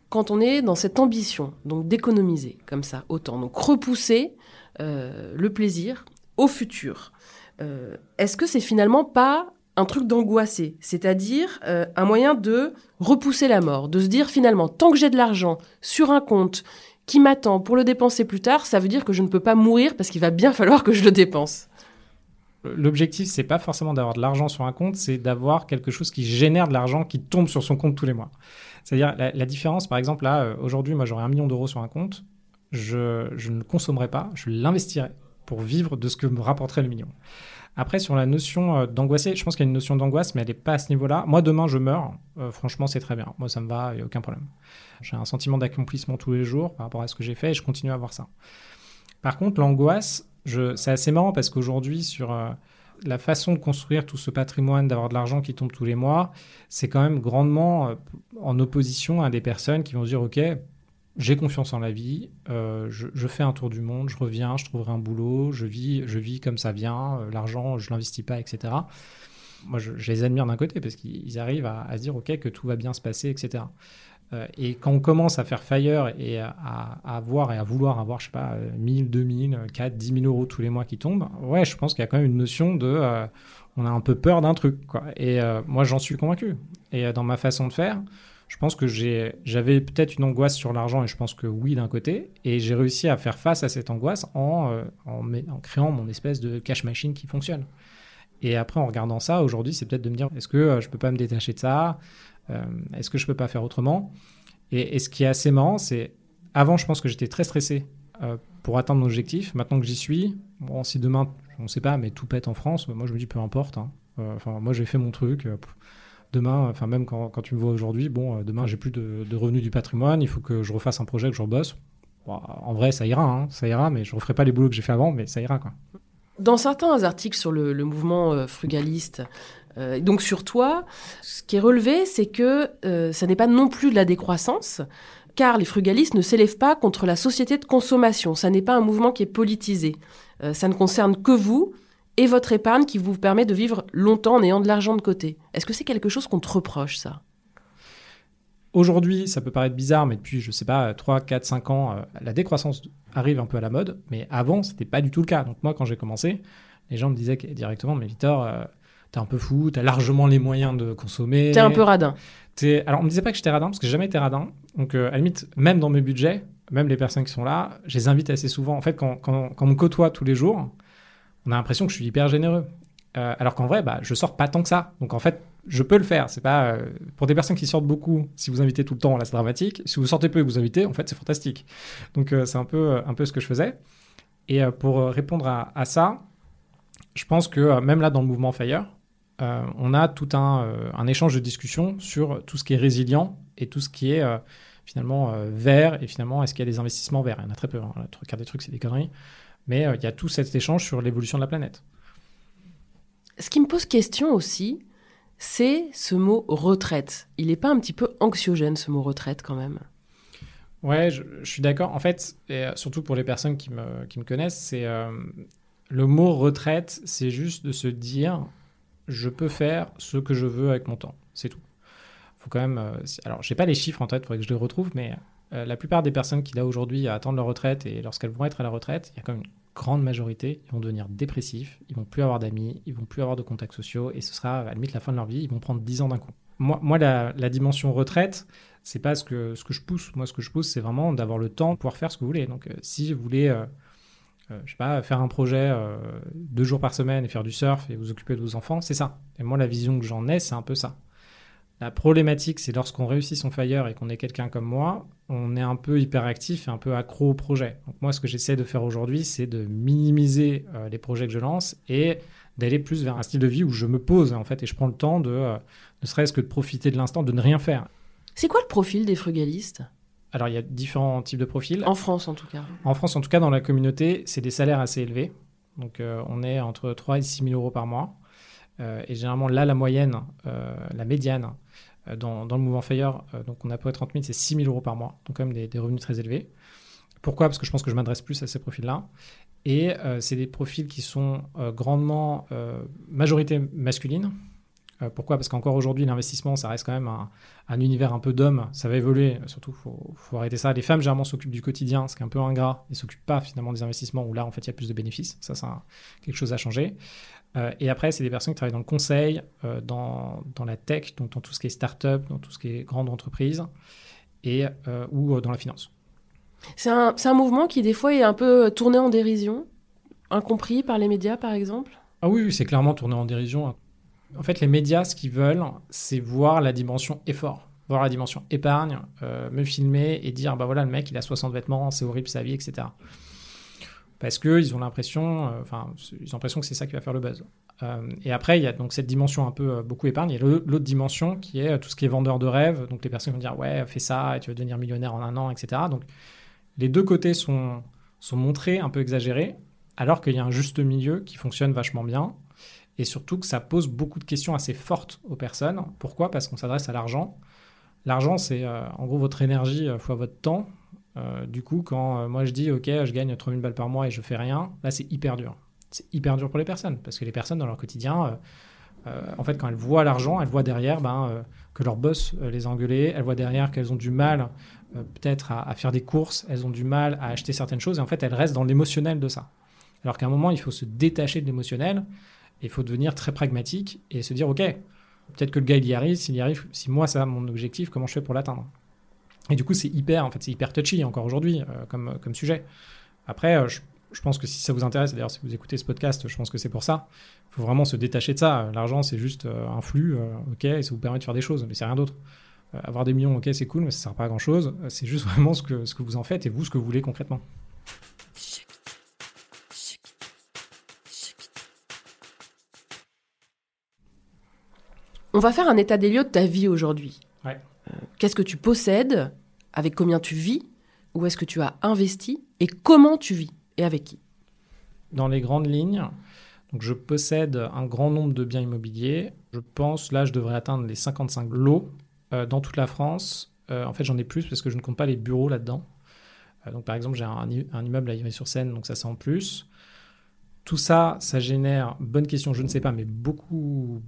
Quand on est dans cette ambition, donc d'économiser comme ça, autant, donc repousser euh, le plaisir au futur, euh, est-ce que c'est finalement pas un truc d'angoissé, c'est-à-dire euh, un moyen de repousser la mort, de se dire finalement, tant que j'ai de l'argent sur un compte qui m'attend pour le dépenser plus tard, ça veut dire que je ne peux pas mourir parce qu'il va bien falloir que je le dépense. L'objectif, c'est pas forcément d'avoir de l'argent sur un compte, c'est d'avoir quelque chose qui génère de l'argent qui tombe sur son compte tous les mois. C'est-à-dire la, différence, par exemple, là, euh, aujourd'hui, moi j'aurais un million d'euros sur un compte, je, je ne consommerai pas, je l'investirai pour vivre de ce que me rapporterait le million. Après, sur la notion d'angoisser, je pense qu'il y a une notion d'angoisse, mais elle n'est pas à ce niveau-là. Moi, demain, je meurs. franchement, c'est très bien. Moi, ça me va, il n'y a aucun problème. J'ai un sentiment d'accomplissement tous les jours par rapport à ce que j'ai fait et je continue à avoir ça. Par contre, l'angoisse, c'est assez marrant parce qu'aujourd'hui, sur la façon de construire tout ce patrimoine, d'avoir de l'argent qui tombe tous les mois, c'est quand même grandement euh, en opposition à des personnes qui vont dire, OK, j'ai confiance en la vie, euh, je, fais un tour du monde, je reviens, je trouverai un boulot, je vis, je vis comme ça vient, euh, l'argent, je l'investis pas, etc. Moi, je, les admire d'un côté parce qu'ils arrivent à, à, se dire, OK, que tout va bien se passer, etc. Euh, et quand on commence à faire Fire et à, avoir et à vouloir avoir, je sais pas, 1000, 2000, 4, 10 000 euros tous les mois qui tombent, ouais, je pense qu'il y a quand même une notion de. On a un peu peur d'un truc. Et moi, j'en suis convaincu. Et dans ma façon de faire, je pense que j'avais peut-être une angoisse sur l'argent, et je pense que oui, d'un côté. Et j'ai réussi à faire face à cette angoisse en, en, créant mon espèce de cash machine qui fonctionne. Et après, en regardant ça, aujourd'hui, c'est peut-être de me dire est-ce que je peux pas me détacher de ça? Euh, est-ce que je peux pas faire autrement? Et, ce qui est assez marrant, c'est avant, je pense que j'étais très stressé euh, pour atteindre mon objectif. Maintenant que j'y suis, bon, si demain, on ne sait pas, mais tout pète en France, moi je me dis peu importe. Hein. Euh, enfin, moi j'ai fait mon truc. Demain, enfin même quand, tu me vois aujourd'hui, bon, demain j'ai plus de, revenus du patrimoine, il faut que je refasse un projet, que je rebosse. en vrai, ça ira, hein, ça ira, mais je referai pas les boulots que j'ai fait avant, mais ça ira quoi. Dans certains articles sur le, mouvement frugaliste, euh, donc sur toi, ce qui est relevé, c'est que euh, ça n'est pas non plus de la décroissance, car les frugalistes ne s'élèvent pas contre la société de consommation. Ça n'est pas un mouvement qui est politisé. Euh, ça ne concerne que vous et votre épargne qui vous permet de vivre longtemps en ayant de l'argent de côté. Est-ce que c'est quelque chose qu'on te reproche, ça? Aujourd'hui, ça peut paraître bizarre, mais depuis, je sais pas, 3, 4, 5 ans, la décroissance arrive un peu à la mode, mais avant, c'était pas du tout le cas. Donc moi, quand j'ai commencé, les gens me disaient directement, mais Victor, t'es un peu fou, t'as largement les moyens de consommer. T'es un peu radin. Es... Alors, on me disait pas que j'étais radin, parce que j'ai jamais été radin. Donc, euh, à la limite, même dans mes budgets, même les personnes qui sont là, je les invite assez souvent. En fait, quand, quand, quand on me côtoie tous les jours, on a l'impression que je suis hyper généreux. Euh, alors qu'en vrai, bah, je sors pas tant que ça. Donc, en fait, je peux le faire. C'est pas euh, pour des personnes qui sortent beaucoup. Si vous invitez tout le temps, là, c'est dramatique. Si vous sortez peu et que vous invitez, en fait, c'est fantastique. Donc, c'est un peu, un peu ce que je faisais. Et pour répondre à, ça, je pense que même là, dans le mouvement Fire, euh, on a tout euh, un, échange de discussion sur tout ce qui est résilient et tout ce qui est euh, finalement vert et finalement est-ce qu'il y a des investissements verts? Il y en a très peu. Hein. Le truc des trucs, c'est des conneries. Mais il y a tout cet échange sur l'évolution de la planète. Ce qui me pose question aussi, c'est ce mot retraite. Il n'est pas un petit peu anxiogène ce mot retraite quand même? Ouais, je, suis d'accord. En fait, et surtout pour les personnes qui me, qui me connaissent, c'est le mot retraite, c'est juste de se dire je peux faire ce que je veux avec mon temps. C'est tout. Faut quand même. Euh, alors, j'ai pas les chiffres en tête, il faudrait que je les retrouve, mais euh, la plupart des personnes qui là aujourd'hui attendent leur retraite et lorsqu'elles vont être à la retraite, il y a quand même une grande majorité, ils vont devenir dépressifs, ils vont plus avoir d'amis, ils vont plus avoir de contacts sociaux et ce sera à la limite la fin de leur vie, ils vont prendre 10 ans d'un coup. Moi, moi la, dimension retraite, c'est pas ce que, ce que je pousse. Moi, ce que je pousse, c'est vraiment d'avoir le temps de pouvoir faire ce que vous voulez. Donc, euh, si vous voulez euh, je sais pas, faire un projet euh, deux jours par semaine et faire du surf et vous occuper de vos enfants, c'est ça. Et moi, la vision que j'en ai, c'est un peu ça. La problématique, c'est lorsqu'on réussit son fire et qu'on est quelqu'un comme moi, on est un peu hyperactif et un peu accro au projet. Donc moi, ce que j'essaie de faire aujourd'hui, c'est de minimiser euh, les projets que je lance et d'aller plus vers un style de vie où je me pose en fait et je prends le temps de, ne serait-ce que de profiter de l'instant, de ne rien faire. C'est quoi le profil des frugalistes? Alors, il y a différents types de profils. En France, en tout cas. En France, en tout cas, dans la communauté, c'est des salaires assez élevés. Donc, euh, on est entre 3 et 6 000 euros par mois. Euh, et généralement, là, la moyenne, euh, la médiane dans, le mouvement Fire, donc on a peu 30 000, c'est 6 000 euros par mois. Donc, quand même des, revenus très élevés. Pourquoi? Parce que je pense que je m'adresse plus à ces profils-là. Et c'est des profils qui sont grandement majorité masculine. Euh, pourquoi? Parce qu'encore aujourd'hui, l'investissement, ça reste quand même un, univers un peu d'hommes. Ça va évoluer, surtout, il faut, arrêter ça. Les femmes, généralement, s'occupent du quotidien, ce qui est un peu ingrat. Ne s'occupent pas finalement des investissements où là, en fait, il y a plus de bénéfices. Ça, c'est quelque chose à changer. Euh, et après, c'est des personnes qui travaillent dans le conseil, euh, dans, la tech, donc dans tout ce qui est start-up, dans tout ce qui est grande entreprise, et, ou dans la finance. C'est un, un mouvement qui, des fois, est un peu tourné en dérision, incompris par les médias, par exemple? Ah oui, c'est clairement tourné en dérision. En fait, les médias, ce qu'ils veulent, c'est voir la dimension effort, voir la dimension épargne, euh, me filmer et dire, bah voilà, le mec, il a 60 vêtements, c'est horrible sa vie, etc. parce qu'ils ont l'impression, euh, enfin, ils ont l'impression que c'est ça qui va faire le buzz. Euh, et après, il y a donc cette dimension un peu beaucoup épargne. A l'autre dimension qui est tout ce qui est vendeur de rêve. Donc les personnes vont dire ouais, fais ça et tu vas devenir millionnaire en un an, etc. Donc les deux côtés sont, sont montrés un peu exagérés, alors qu'il y a un juste milieu qui fonctionne vachement bien. Et surtout que ça pose beaucoup de questions assez fortes aux personnes. Pourquoi? Parce qu'on s'adresse à l'argent. L'argent, c'est en gros votre énergie fois votre temps. Euh, du coup, quand euh, moi je dis, OK, je gagne 3000 balles par mois et je fais rien, là, c'est hyper dur. C'est hyper dur pour les personnes, parce que les personnes, dans leur quotidien, euh, en fait, quand elles voient l'argent, elles voient derrière ben, que leur boss les a engueulées, elles voient derrière qu'elles ont du mal peut-être à, faire des courses, elles ont du mal à acheter certaines choses, et en fait, elles restent dans l'émotionnel de ça. Alors qu'à un moment, il faut se détacher de l'émotionnel, il faut devenir très pragmatique et se dire, OK, peut-être que le gars, il y arrive, s'il y arrive, si moi, c'est mon objectif, comment je fais pour l'atteindre? Et du coup, c'est hyper, en fait, c'est hyper touchy encore aujourd'hui euh, comme, comme sujet. Après, euh, je, pense que si ça vous intéresse, d'ailleurs, si vous écoutez ce podcast, je pense que c'est pour ça. Il faut vraiment se détacher de ça. L'argent, c'est juste euh, un flux, ok, et ça vous permet de faire des choses, mais c'est rien d'autre. avoir des millions, ok, c'est cool, mais ça sert pas à grand chose. C'est juste vraiment ce que, ce que vous en faites et vous, ce que vous voulez concrètement. On va faire un état des lieux de ta vie aujourd'hui. Ouais. Qu'est-ce que tu possèdes Avec combien tu vis Où est-ce que tu as investi Et comment tu vis Et avec qui? Dans les grandes lignes, donc je possède un grand nombre de biens immobiliers. Je pense, là, je devrais atteindre les 55 lots euh, dans toute la France. Euh, en fait, j'en ai plus parce que je ne compte pas les bureaux là-dedans. Euh, donc, par exemple, j'ai un, un, immeuble à Ivry-sur-Seine, donc ça, c'est en plus. Tout ça, ça génère, bonne question, je ne sais pas, mais beaucoup,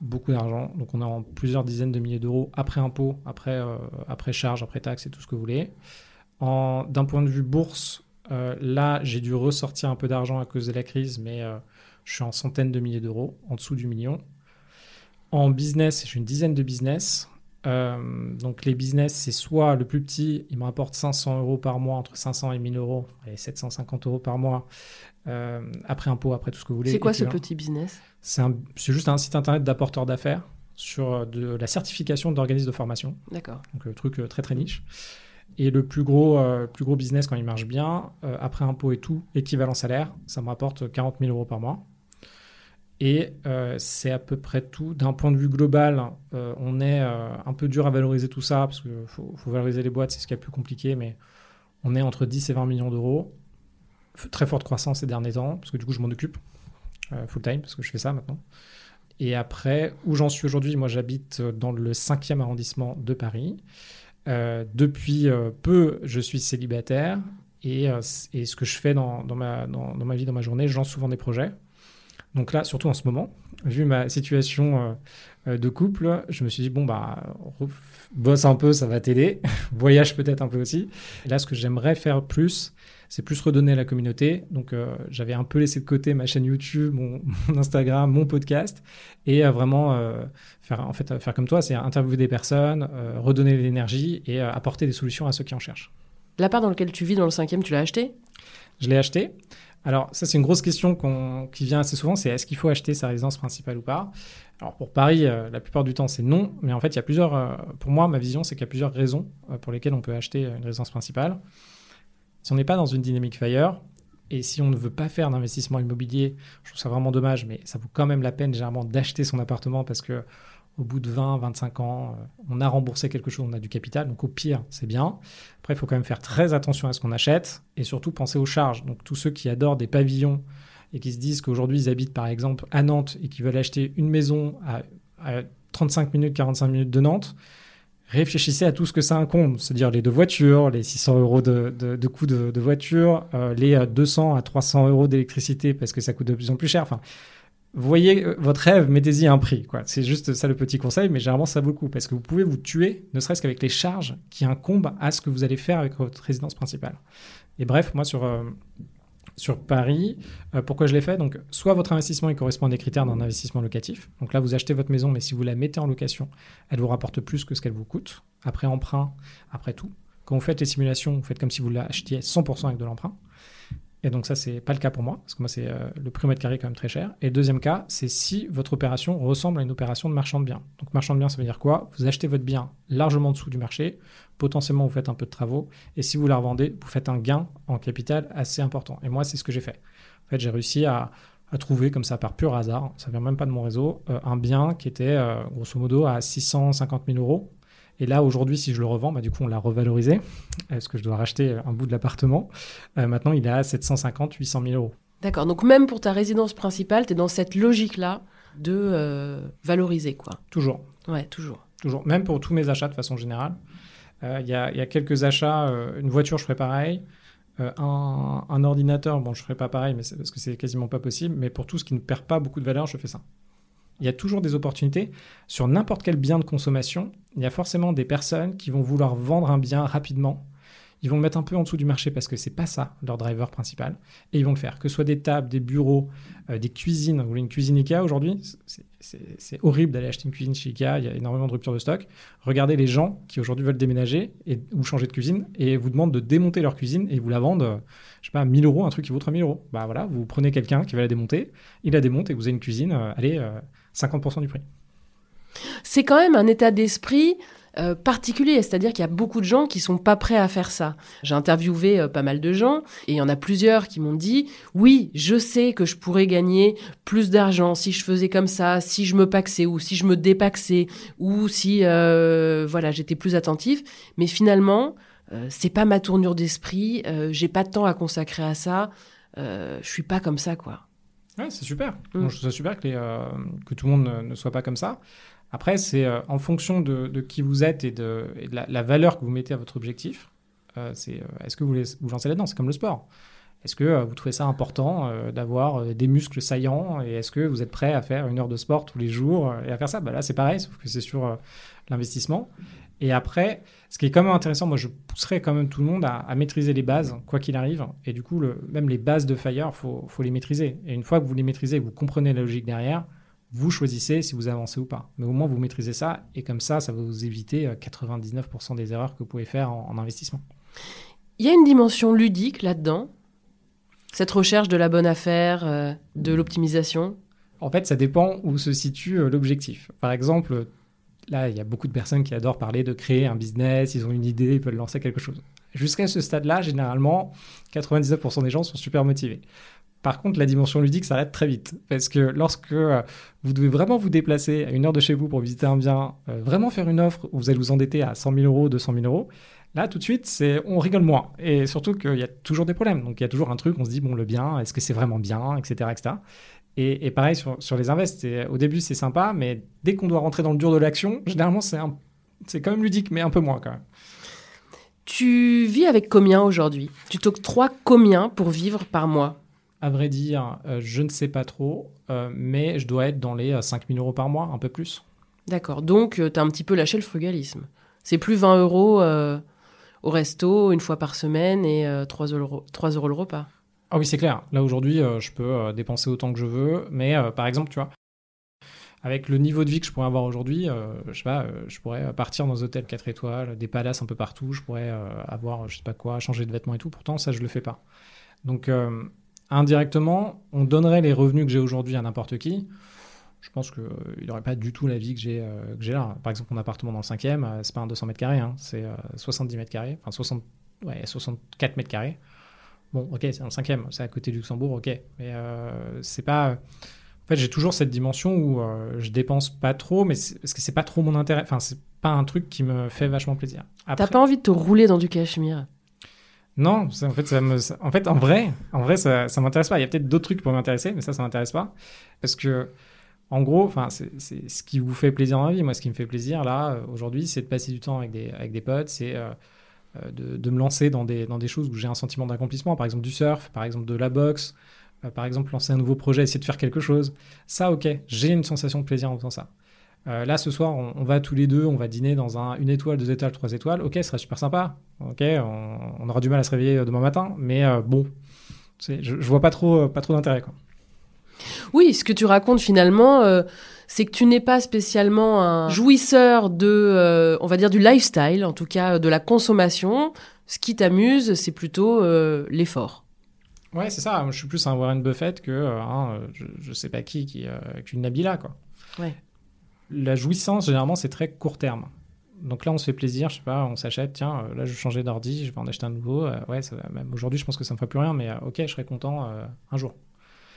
beaucoup d'argent. Donc on est en plusieurs dizaines de milliers d'euros après impôts, après, euh, après charges, après taxes et tout ce que vous voulez. D'un point de vue bourse, euh, là j'ai dû ressortir un peu d'argent à cause de la crise, mais euh, je suis en centaines de milliers d'euros, en dessous du million. En business, j'ai une dizaine de business. donc les business, c'est soit le plus petit, il me rapporte 500 euros par mois, entre 500 et 1000 euros, et 750 euros par mois, après impôts, après tout ce que vous voulez. C'est quoi ce petit business? C'est juste un site internet d'apporteur d'affaires sur euh, de la certification d'organismes de formation. D'accord. Donc, le truc euh, très très niche. Et le plus gros, euh, plus gros business, quand il marche bien, après impôt et tout, équivalent salaire, ça me rapporte 40 000 euros par mois. Et c'est à peu près tout. D'un point de vue global, on est un peu dur à valoriser tout ça, parce qu'il faut, faut, valoriser les boîtes, c'est ce qui est le plus compliqué, mais on est entre 10 et 20 millions d'euros. Très forte croissance ces derniers temps, parce que du coup, je m'en occupe. Euh, full time, parce que je fais ça maintenant. Et après, où j'en suis aujourd'hui, moi j'habite dans le 5e arrondissement de Paris. Euh, depuis euh, peu, je suis célibataire et, et, ce que je fais dans, dans, ma, dans, ma vie, dans ma journée, j'en souvent des projets. Donc là, surtout en ce moment, vu ma situation de couple, je me suis dit, bon, bah, bosse un peu, ça va t'aider. Voyage peut-être un peu aussi. Là, ce que j'aimerais faire plus, c'est plus redonner à la communauté. Donc euh, j'avais un peu laissé de côté ma chaîne YouTube, mon, Instagram, mon podcast, et euh, vraiment euh, faire, en fait, faire comme toi, c'est interviewer des personnes, redonner de l'énergie et apporter des solutions à ceux qui en cherchent. L'appart dans lequel tu vis dans le cinquième, tu l'as acheté? Je l'ai acheté. Alors ça c'est une grosse question qui vient assez souvent, c'est est-ce qu'il faut acheter sa résidence principale ou pas? Alors pour Paris, la plupart du temps c'est non, mais en fait il y a plusieurs, pour moi ma vision c'est qu'il y a plusieurs raisons pour lesquelles on peut acheter une résidence principale. Si on n'est pas dans une dynamique fire, et si on ne veut pas faire d'investissement immobilier, je trouve ça vraiment dommage, mais ça vaut quand même la peine généralement d'acheter son appartement parce que au bout de 20, 25 ans, euh, on a remboursé quelque chose, on a du capital, donc au pire, c'est bien. Après, il faut quand même faire très attention à ce qu'on achète et surtout penser aux charges. Donc tous ceux qui adorent des pavillons et qui se disent qu'aujourd'hui ils habitent par exemple à Nantes et qui veulent acheter une maison à, à 35 minutes, 45 minutes de Nantes, réfléchissez à tout ce que ça incombe, c'est-à-dire les deux voitures, les 600 euros de, de, coût de, voiture, euh, les 200 à 300 euros d'électricité parce que ça coûte de plus en plus cher. Enfin, voyez euh, votre rêve, mettez-y un prix. Quoi. C'est juste ça le petit conseil, mais généralement ça vaut le coup parce que vous pouvez vous tuer, ne serait-ce qu'avec les charges qui incombent à ce que vous allez faire avec votre résidence principale. Et bref, moi sur euh, sur Paris. Euh, pourquoi je l'ai fait? Donc, soit votre investissement correspond à des critères d'un investissement locatif. Donc là, vous achetez votre maison, mais si vous la mettez en location, elle vous rapporte plus que ce qu'elle vous coûte. Après emprunt, après tout. Quand vous faites les simulations, vous faites comme si vous l'achetiez 100% avec de l'emprunt. Et donc ça, c'est pas le cas pour moi, parce que moi, c'est euh, le prix au mètre carré quand même très cher. Et deuxième cas, c'est si votre opération ressemble à une opération de marchand de biens. Donc marchand de biens, ça veut dire quoi? Vous achetez votre bien largement en dessous du marché, potentiellement vous faites un peu de travaux, et si vous la revendez, vous faites un gain en capital assez important. Et moi, c'est ce que j'ai fait. En fait, j'ai réussi à, trouver comme ça par pur hasard, ça vient même pas de mon réseau, euh, un bien qui était euh, grosso modo à 650 000 euros et là, aujourd'hui, si je le revends, bah, du coup, on l'a revalorisé, parce que je dois racheter un bout de l'appartement? Euh, maintenant, il est à 750, 800 000 euros. D'accord. Donc, même pour ta résidence principale, tu es dans cette logique-là de valoriser, quoi. Toujours. Ouais, toujours. Toujours. Même pour tous mes achats, de façon générale. Euh, il y, a, quelques achats. une voiture, je ferai pareil. Un, un, ordinateur, bon, je ferai pas pareil, mais parce que c'est quasiment pas possible. Mais pour tout ce qui ne perd pas beaucoup de valeur, je fais ça il y a toujours des opportunités. Sur n'importe quel bien de consommation, il y a forcément des personnes qui vont vouloir vendre un bien rapidement. Ils vont le mettre un peu en dessous du marché parce que c'est pas ça leur driver principal. Et ils vont le faire. Que ce soit des tables, des bureaux, euh, des cuisines. Vous voulez une cuisine Ikea aujourd'hui? C'est horrible d'aller acheter une cuisine chez Ikea. Il y a énormément de ruptures de stock. Regardez les gens qui aujourd'hui veulent déménager ou changer de cuisine et vous demandent de démonter leur cuisine et vous la vendent, euh, je sais pas, 1000 euros, un truc qui vaut 3000 euros. Bah voilà, vous prenez quelqu'un qui va la démonter, il la démonte et vous avez une cuisine, euh, allez, 50% du prix. C'est quand même un état d'esprit euh, particulier, c'est-à-dire qu'il y a beaucoup de gens qui sont pas prêts à faire ça. J'ai interviewé euh, pas mal de gens et il y en a plusieurs qui m'ont dit oui, je sais que je pourrais gagner plus d'argent si je faisais comme ça, si je me paxais ou si je me dépaxais ou si euh, voilà j'étais plus attentif, mais finalement c'est pas ma tournure d'esprit, j'ai pas de temps à consacrer à ça, je suis pas comme ça quoi. Ouais, c'est super. Mm. je trouve ça super que, que tout le monde ne, soit pas comme ça. Après, c'est euh, en fonction de, qui vous êtes et de, la, valeur que vous mettez à votre objectif. Euh, euh, est-ce que vous voulez vous lancer là-dedans? C'est comme le sport. Est-ce que vous trouvez ça important d'avoir des muscles saillants et est-ce que vous êtes prêt à faire une heure de sport tous les jours et à faire ça? Bah Là, c'est pareil, sauf que c'est sur l'investissement. Et après, ce qui est quand même intéressant, moi, je pousserais quand même tout le monde à, maîtriser les bases, quoi qu'il arrive. Et du coup, même les bases de Fire, il faut, faut, les maîtriser. Et une fois que vous les maîtrisez, vous comprenez la logique derrière, vous choisissez si vous avancez ou pas. Mais au moins, vous maîtrisez ça, et comme ça, ça va vous éviter 99% euh, des erreurs que vous pouvez faire en, investissement. Il y a une dimension ludique là-dedans, cette recherche de la bonne affaire, euh, de l'optimisation? En fait, ça dépend où se situe euh, l'objectif. Par exemple, là, il y a beaucoup de personnes qui adorent parler de créer un business, ils ont une idée, ils peuvent lancer quelque chose. Jusqu'à ce stade-là, généralement, 99% des gens sont super motivés. Par contre, la dimension ludique s'arrête très vite. Parce que lorsque euh, vous devez vraiment vous déplacer à une heure de chez vous pour visiter un bien, euh, vraiment faire une offre où vous allez vous endetter à 100 000 euros, 200 000 euros, là, tout de suite, c'est on rigole moins. Et surtout qu'il y a toujours des problèmes. Donc, il y a toujours un truc, on se dit, bon, le bien, est-ce que c'est vraiment bien, etc. Et, pareil sur, les invests. Au début, c'est sympa, mais dès qu'on doit rentrer dans le dur de l'action, généralement, c'est, c'est quand même ludique, mais un peu moins quand même. Tu vis avec combien aujourd'hui? Tu t'octroies combien pour vivre par mois? À vrai dire, euh, je ne sais pas trop, euh, mais je dois être dans les 5000 euh, euros par mois, un peu plus. D'accord, donc tu as un petit peu lâché le frugalisme. C'est plus 20 euros au resto une fois par semaine et 3 euros, 3 euros le repas. Ah oui, c'est clair. Là, aujourd'hui, je peux dépenser autant que je veux, mais par exemple, tu vois, avec le niveau de vie que je pourrais avoir aujourd'hui, je sais pas, je pourrais partir dans des hôtels 4 étoiles, des palaces un peu partout, je pourrais avoir, je sais pas quoi, changer de vêtements et tout. Pourtant, ça, je le fais pas. Donc, indirectement, on donnerait les revenus que j'ai aujourd'hui à n'importe qui. Je pense qu'il euh, n'aurait pas du tout la vie que j'ai euh, là. Par exemple, mon appartement dans le 5e, euh, c'est pas un 200 mètres carrés, hein, c'est 70 mètres carrés, enfin 60, ouais, 64 mètres carrés. Bon, ok, c'est le 5e, c'est à côté du Luxembourg, ok. Mais c'est pas. En fait, j'ai toujours cette dimension où je dépense pas trop, mais parce que c'est pas trop mon intérêt. Enfin, c'est pas un truc qui me fait vachement plaisir. T'as pas envie de te rouler dans du cachemire? Non, en fait, ça en fait, en vrai, ça, ça m'intéresse pas. Il y a peut-être d'autres trucs pour m'intéresser, mais ça, ça m'intéresse pas, parce que, en gros, c'est ce qui vous fait plaisir dans la vie. Moi, ce qui me fait plaisir là euh, aujourd'hui, c'est de passer du temps avec des avec potes, c'est euh, euh, de, me lancer dans des dans des choses où j'ai un sentiment d'accomplissement. Par exemple, du surf, par exemple, de la boxe, par exemple, lancer un nouveau projet, essayer de faire quelque chose. Ça, ok, j'ai une sensation de plaisir en faisant ça. Euh, là, ce soir, on, va tous les deux, on va dîner dans un, une étoile, deux étoiles, trois étoiles. Ok, ce serait super sympa. Ok, on, aura du mal à se réveiller demain matin, mais euh, bon, je, je vois pas trop, euh, pas trop d'intérêt. Oui, ce que tu racontes finalement, c'est que tu n'es pas spécialement un jouisseur de, on va dire, du lifestyle, en tout cas de la consommation. Ce qui t'amuse, c'est plutôt l'effort. Ouais, c'est ça. Je suis plus un Warren Buffett que euh, je, je, sais pas qui, qui qu'une Nabila, quoi. Ouais. La jouissance, généralement, c'est très court terme. Donc là, on se fait plaisir, je sais pas, on s'achète, tiens, là, je vais changer d'ordi, je vais en acheter un nouveau. ouais, même aujourd'hui, je pense que ça me ferait plus rien, mais ok, je serais content un jour.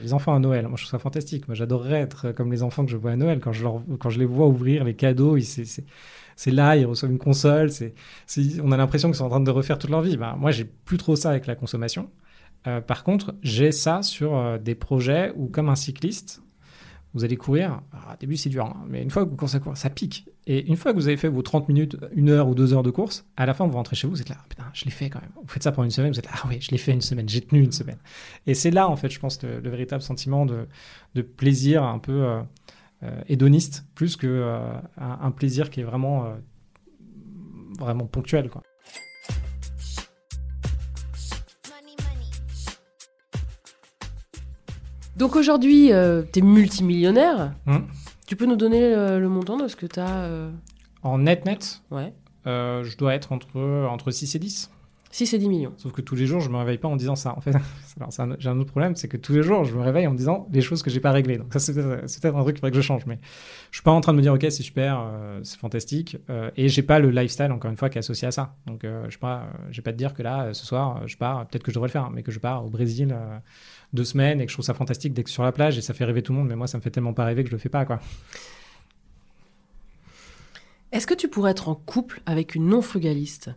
Les enfants à Noël, moi je trouve ça fantastique. Moi j'adorerais être comme les enfants que je vois à Noël. Quand je, les vois ouvrir les cadeaux, c'est là, ils reçoivent une console. C'est on a l'impression qu'ils sont en train de refaire toute leur vie. Ben, moi j'ai plus trop ça avec la consommation. Euh, par contre, j'ai ça sur euh, des projets où, comme un cycliste, vous allez courir. au début, c'est dur, hein, mais une fois que vous commencez à courir, ça pique. Et une fois que vous avez fait vos 30 minutes, une heure ou deux heures de course, à la fin, vous rentrez chez vous, vous êtes là, putain, je l'ai fait quand même. Vous faites ça pendant une semaine, vous êtes là, ah oui, je l'ai fait une semaine, j'ai tenu une semaine. Et c'est là, en fait, je pense, le, véritable sentiment de, de, plaisir un peu euh, euh hédoniste, plus que euh, plaisir qui est vraiment, euh, vraiment ponctuel, quoi. Donc aujourd'hui, euh, tu es multimillionnaire. Hmm. Tu peux nous donner euh, le montant de ce que tu as euh En net-net Ouais. je dois être entre, entre 6 et 10. 6 et 10 millions. Sauf que tous les jours, je me réveille pas en disant ça. En fait, j'ai un autre problème, c'est que tous les jours, je me réveille en me disant des choses que j'ai pas réglées. Donc ça, c'est peut-être un truc qu'il faudrait que je change. Mais je suis pas en train de me dire, ok, c'est super, c'est fantastique. et j'ai pas le lifestyle, encore une fois, qui est associé à ça. Donc je sais pas, j'ai pas te dire que là, ce soir, je pars, peut-être que je devrais le faire, mais que je pars au Brésil deux semaines et que je trouve ça fantastique d'être sur la plage et ça fait rêver tout le monde, mais moi ça me fait tellement pas rêver que je le fais pas quoi. Est-ce que tu pourrais être en couple avec une non frugaliste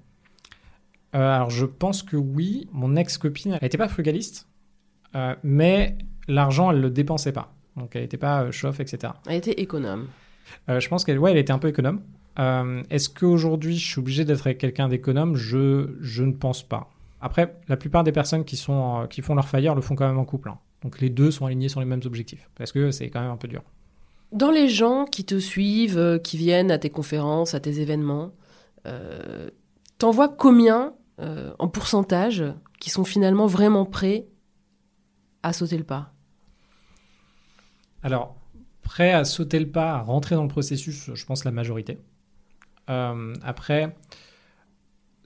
euh, Alors je pense que oui. Mon ex-copine, elle n'était pas frugaliste, euh, mais l'argent elle le dépensait pas. Donc elle n'était pas euh, chauffe, etc. Elle était économe. je pense qu'elle ouais, elle était un peu économe. Est-ce qu'aujourd'hui je suis obligé d'être avec quelqu'un d'économe? Je, je ne pense pas. Après, la plupart des personnes qui, sont, euh, qui font leur fire le font quand même en couple. Hein. Donc les deux sont alignés sur les mêmes objectifs, parce que c'est quand même un peu dur. Dans les gens qui te suivent, euh, qui viennent à tes conférences, à tes événements, euh, t'en vois combien euh, en pourcentage qui sont finalement vraiment prêts à sauter le pas? Alors, prêts à sauter le pas, à rentrer dans le processus, je pense la majorité. après,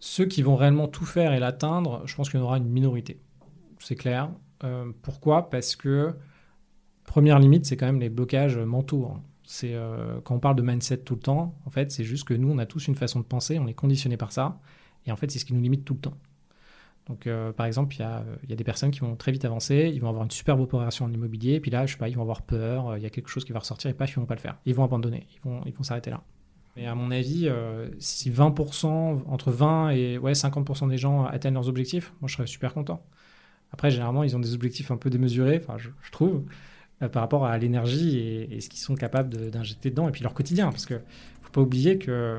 ceux qui vont réellement tout faire et l'atteindre, je pense qu'il y en aura une minorité. C'est clair. Euh, pourquoi? Parce que première limite, c'est quand même les blocages mentaux. Hein. C'est euh, quand on parle de mindset tout le temps, en fait, c'est juste que nous, on a tous une façon de penser, on est conditionné par ça, et en fait, c'est ce qui nous limite tout le temps. Donc, euh, par exemple, il y a, des personnes qui vont très vite avancer, ils vont avoir une superbe opération en immobilier, et puis là, je sais pas, ils vont avoir peur, il y a quelque chose qui va ressortir, et pas, ils vont pas le faire. Ils vont abandonner, ils vont s'arrêter là. Mais à mon avis, euh, si 20%, entre 20 et ouais, 50% des gens atteignent leurs objectifs, moi je serais super content. Après, généralement, ils ont des objectifs un peu démesurés, enfin, je, trouve, euh, par rapport à l'énergie et, ce qu'ils sont capables d'injecter dedans, et puis leur quotidien. Parce que faut pas oublier que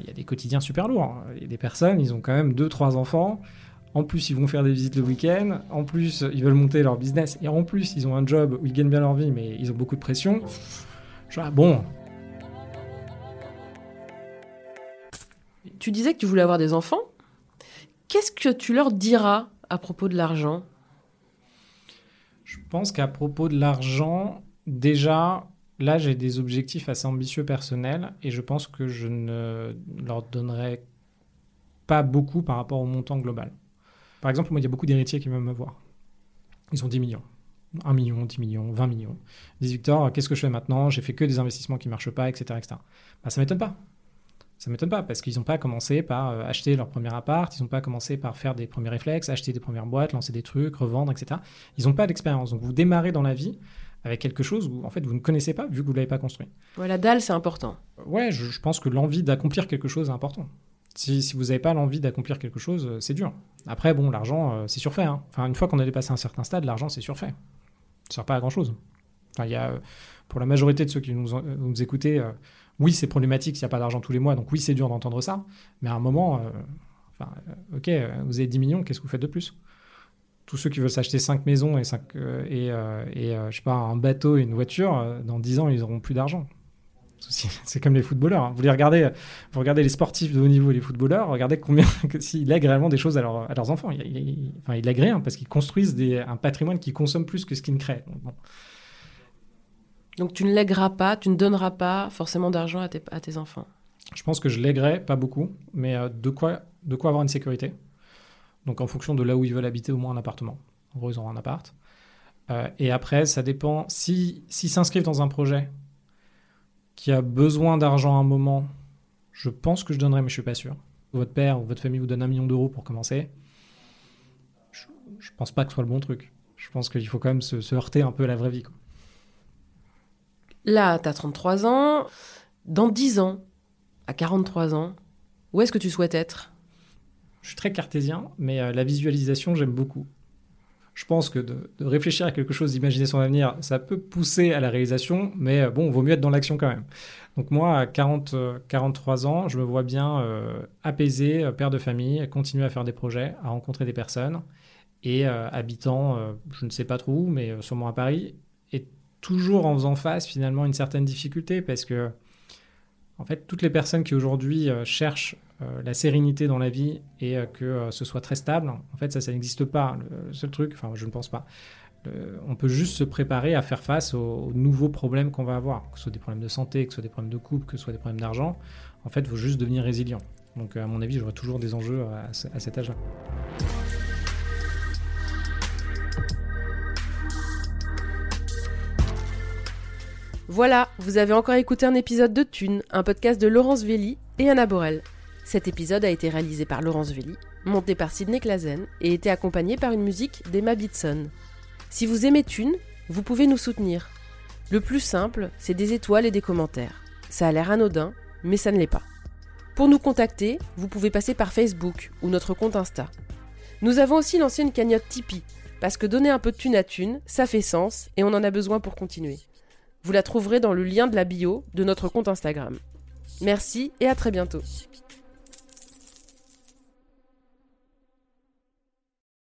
il y a des quotidiens super lourds. Hein. Il y a des personnes, ils ont quand même 2-3 enfants. En plus, ils vont faire des visites le week-end. En plus, ils veulent monter leur business. Et en plus, ils ont un job où ils gagnent bien leur vie, mais ils ont beaucoup de pression. Je, bon, Tu disais que tu voulais avoir des enfants. Qu'est-ce que tu leur diras à propos de l'argent? Je pense qu'à propos de l'argent, déjà, là, j'ai des objectifs assez ambitieux personnels et je pense que je ne leur donnerai pas beaucoup par rapport au montant global. Par exemple, moi, il y a beaucoup d'héritiers qui veulent me voir. Ils ont 10 millions. 1 million, 10 millions, 20 millions. Ils disent Victor, qu'est-ce que je fais maintenant? J'ai fait que des investissements qui ne marchent pas, etc. etc. Bah, ça m'étonne pas. Ça m'étonne pas parce qu'ils n'ont pas commencé par euh, acheter leur premier appart, ils n'ont pas commencé par faire des premiers réflexes, acheter des premières boîtes, lancer des trucs, revendre, etc. Ils n'ont pas d'expérience. Donc vous démarrez dans la vie avec quelque chose où en fait vous ne connaissez pas vu que vous ne l'avez pas construit. Ouais, la dalle, c'est important. Ouais, je, pense que l'envie d'accomplir quelque chose est important. Si, si vous n'avez pas l'envie d'accomplir quelque chose, euh, c'est dur. Après, bon, l'argent, euh, c'est surfait. Hein. Enfin, une fois qu'on a dépassé un certain stade, l'argent, c'est surfait. Ça ne sert pas à grand-chose. Enfin, il y a, pour la majorité de ceux qui nous, nous écoutez, oui, c'est problématique s'il n'y a pas d'argent tous les mois, donc oui, c'est dur d'entendre ça, mais à un moment, euh, enfin, euh, ok, vous avez 10 millions, qu'est-ce que vous faites de plus? Tous ceux qui veulent s'acheter 5 maisons et, 5, euh, et, et je sais pas, un bateau et une voiture, dans 10 ans, ils n'auront plus d'argent. C'est comme les footballeurs. Hein. Vous regardez, vous regardez les sportifs de haut niveau, les footballeurs, regardez combien s'ils lèguent réellement des choses à, leurs enfants. Ils, enfin, ils rien parce qu'ils construisent un patrimoine qui consomme plus que ce qu'ils ne créent. Donc tu ne lègueras pas, tu ne donneras pas forcément d'argent à tes, enfants. Je pense que je lèguerai, pas beaucoup, mais euh, de, quoi, de quoi avoir une sécurité. Donc en fonction de là où ils veulent habiter, au moins un appartement. En gros, ils auront un appart. Euh, et après, ça dépend. S'ils si, s'inscrivent dans un projet qui a besoin d'argent à un moment, je pense que je donnerai, mais je suis pas sûr. Votre père ou votre famille vous donne un million d'euros pour commencer. Je, je pense pas que ce soit le bon truc. Je pense qu'il faut quand même se, heurter un peu à la vraie vie. Là, tu as 33 ans. Dans 10 ans, à 43 ans, où est-ce que tu souhaites être? Je suis très cartésien, mais euh, la visualisation, j'aime beaucoup je pense que de, réfléchir à quelque chose, d'imaginer son avenir, ça peut pousser à la réalisation, mais euh, bon, vaut mieux être dans l'action quand même. Donc moi, à 40, 43 euh, ans, je me vois bien apaisé, père de famille, continuer à faire des projets, à rencontrer des personnes, et habitant, je ne sais pas trop où, mais sûrement à Paris, toujours en faisant face finalement une certaine difficulté, parce que en fait, toutes les personnes qui aujourd'hui cherchent euh, la sérénité dans la vie et euh, que euh, ce soit très stable, en fait, ça, ça n'existe pas. Le seul truc, enfin, je ne pense pas. on peut juste se préparer à faire face aux, nouveaux problèmes qu'on va avoir, que ce soit des problèmes de santé, que ce soit des problèmes de couple, que ce soit des problèmes d'argent. En fait, il faut juste devenir résilient. Donc, à mon avis, j'aurai toujours des enjeux à, à cet âge-là. Voilà, vous avez encore écouté un épisode de Thune, un podcast de Laurence Velli et Anna Borel. Cet épisode a été réalisé par Laurence Velli, monté par Sidney Clazen et été accompagné par une musique d'Emma Bitson. Si vous aimez Thune, vous pouvez nous soutenir. Le plus simple, c'est des étoiles et des commentaires. Ça a l'air anodin, mais ça ne l'est pas. Pour nous contacter, vous pouvez passer par Facebook ou notre compte Insta. Nous avons aussi lancé une cagnotte Tipeee, parce que donner un peu de thune à thune, ça fait sens et on en a besoin pour continuer. Vous la trouverez dans le lien de la bio de notre compte Instagram. Merci et à très bientôt.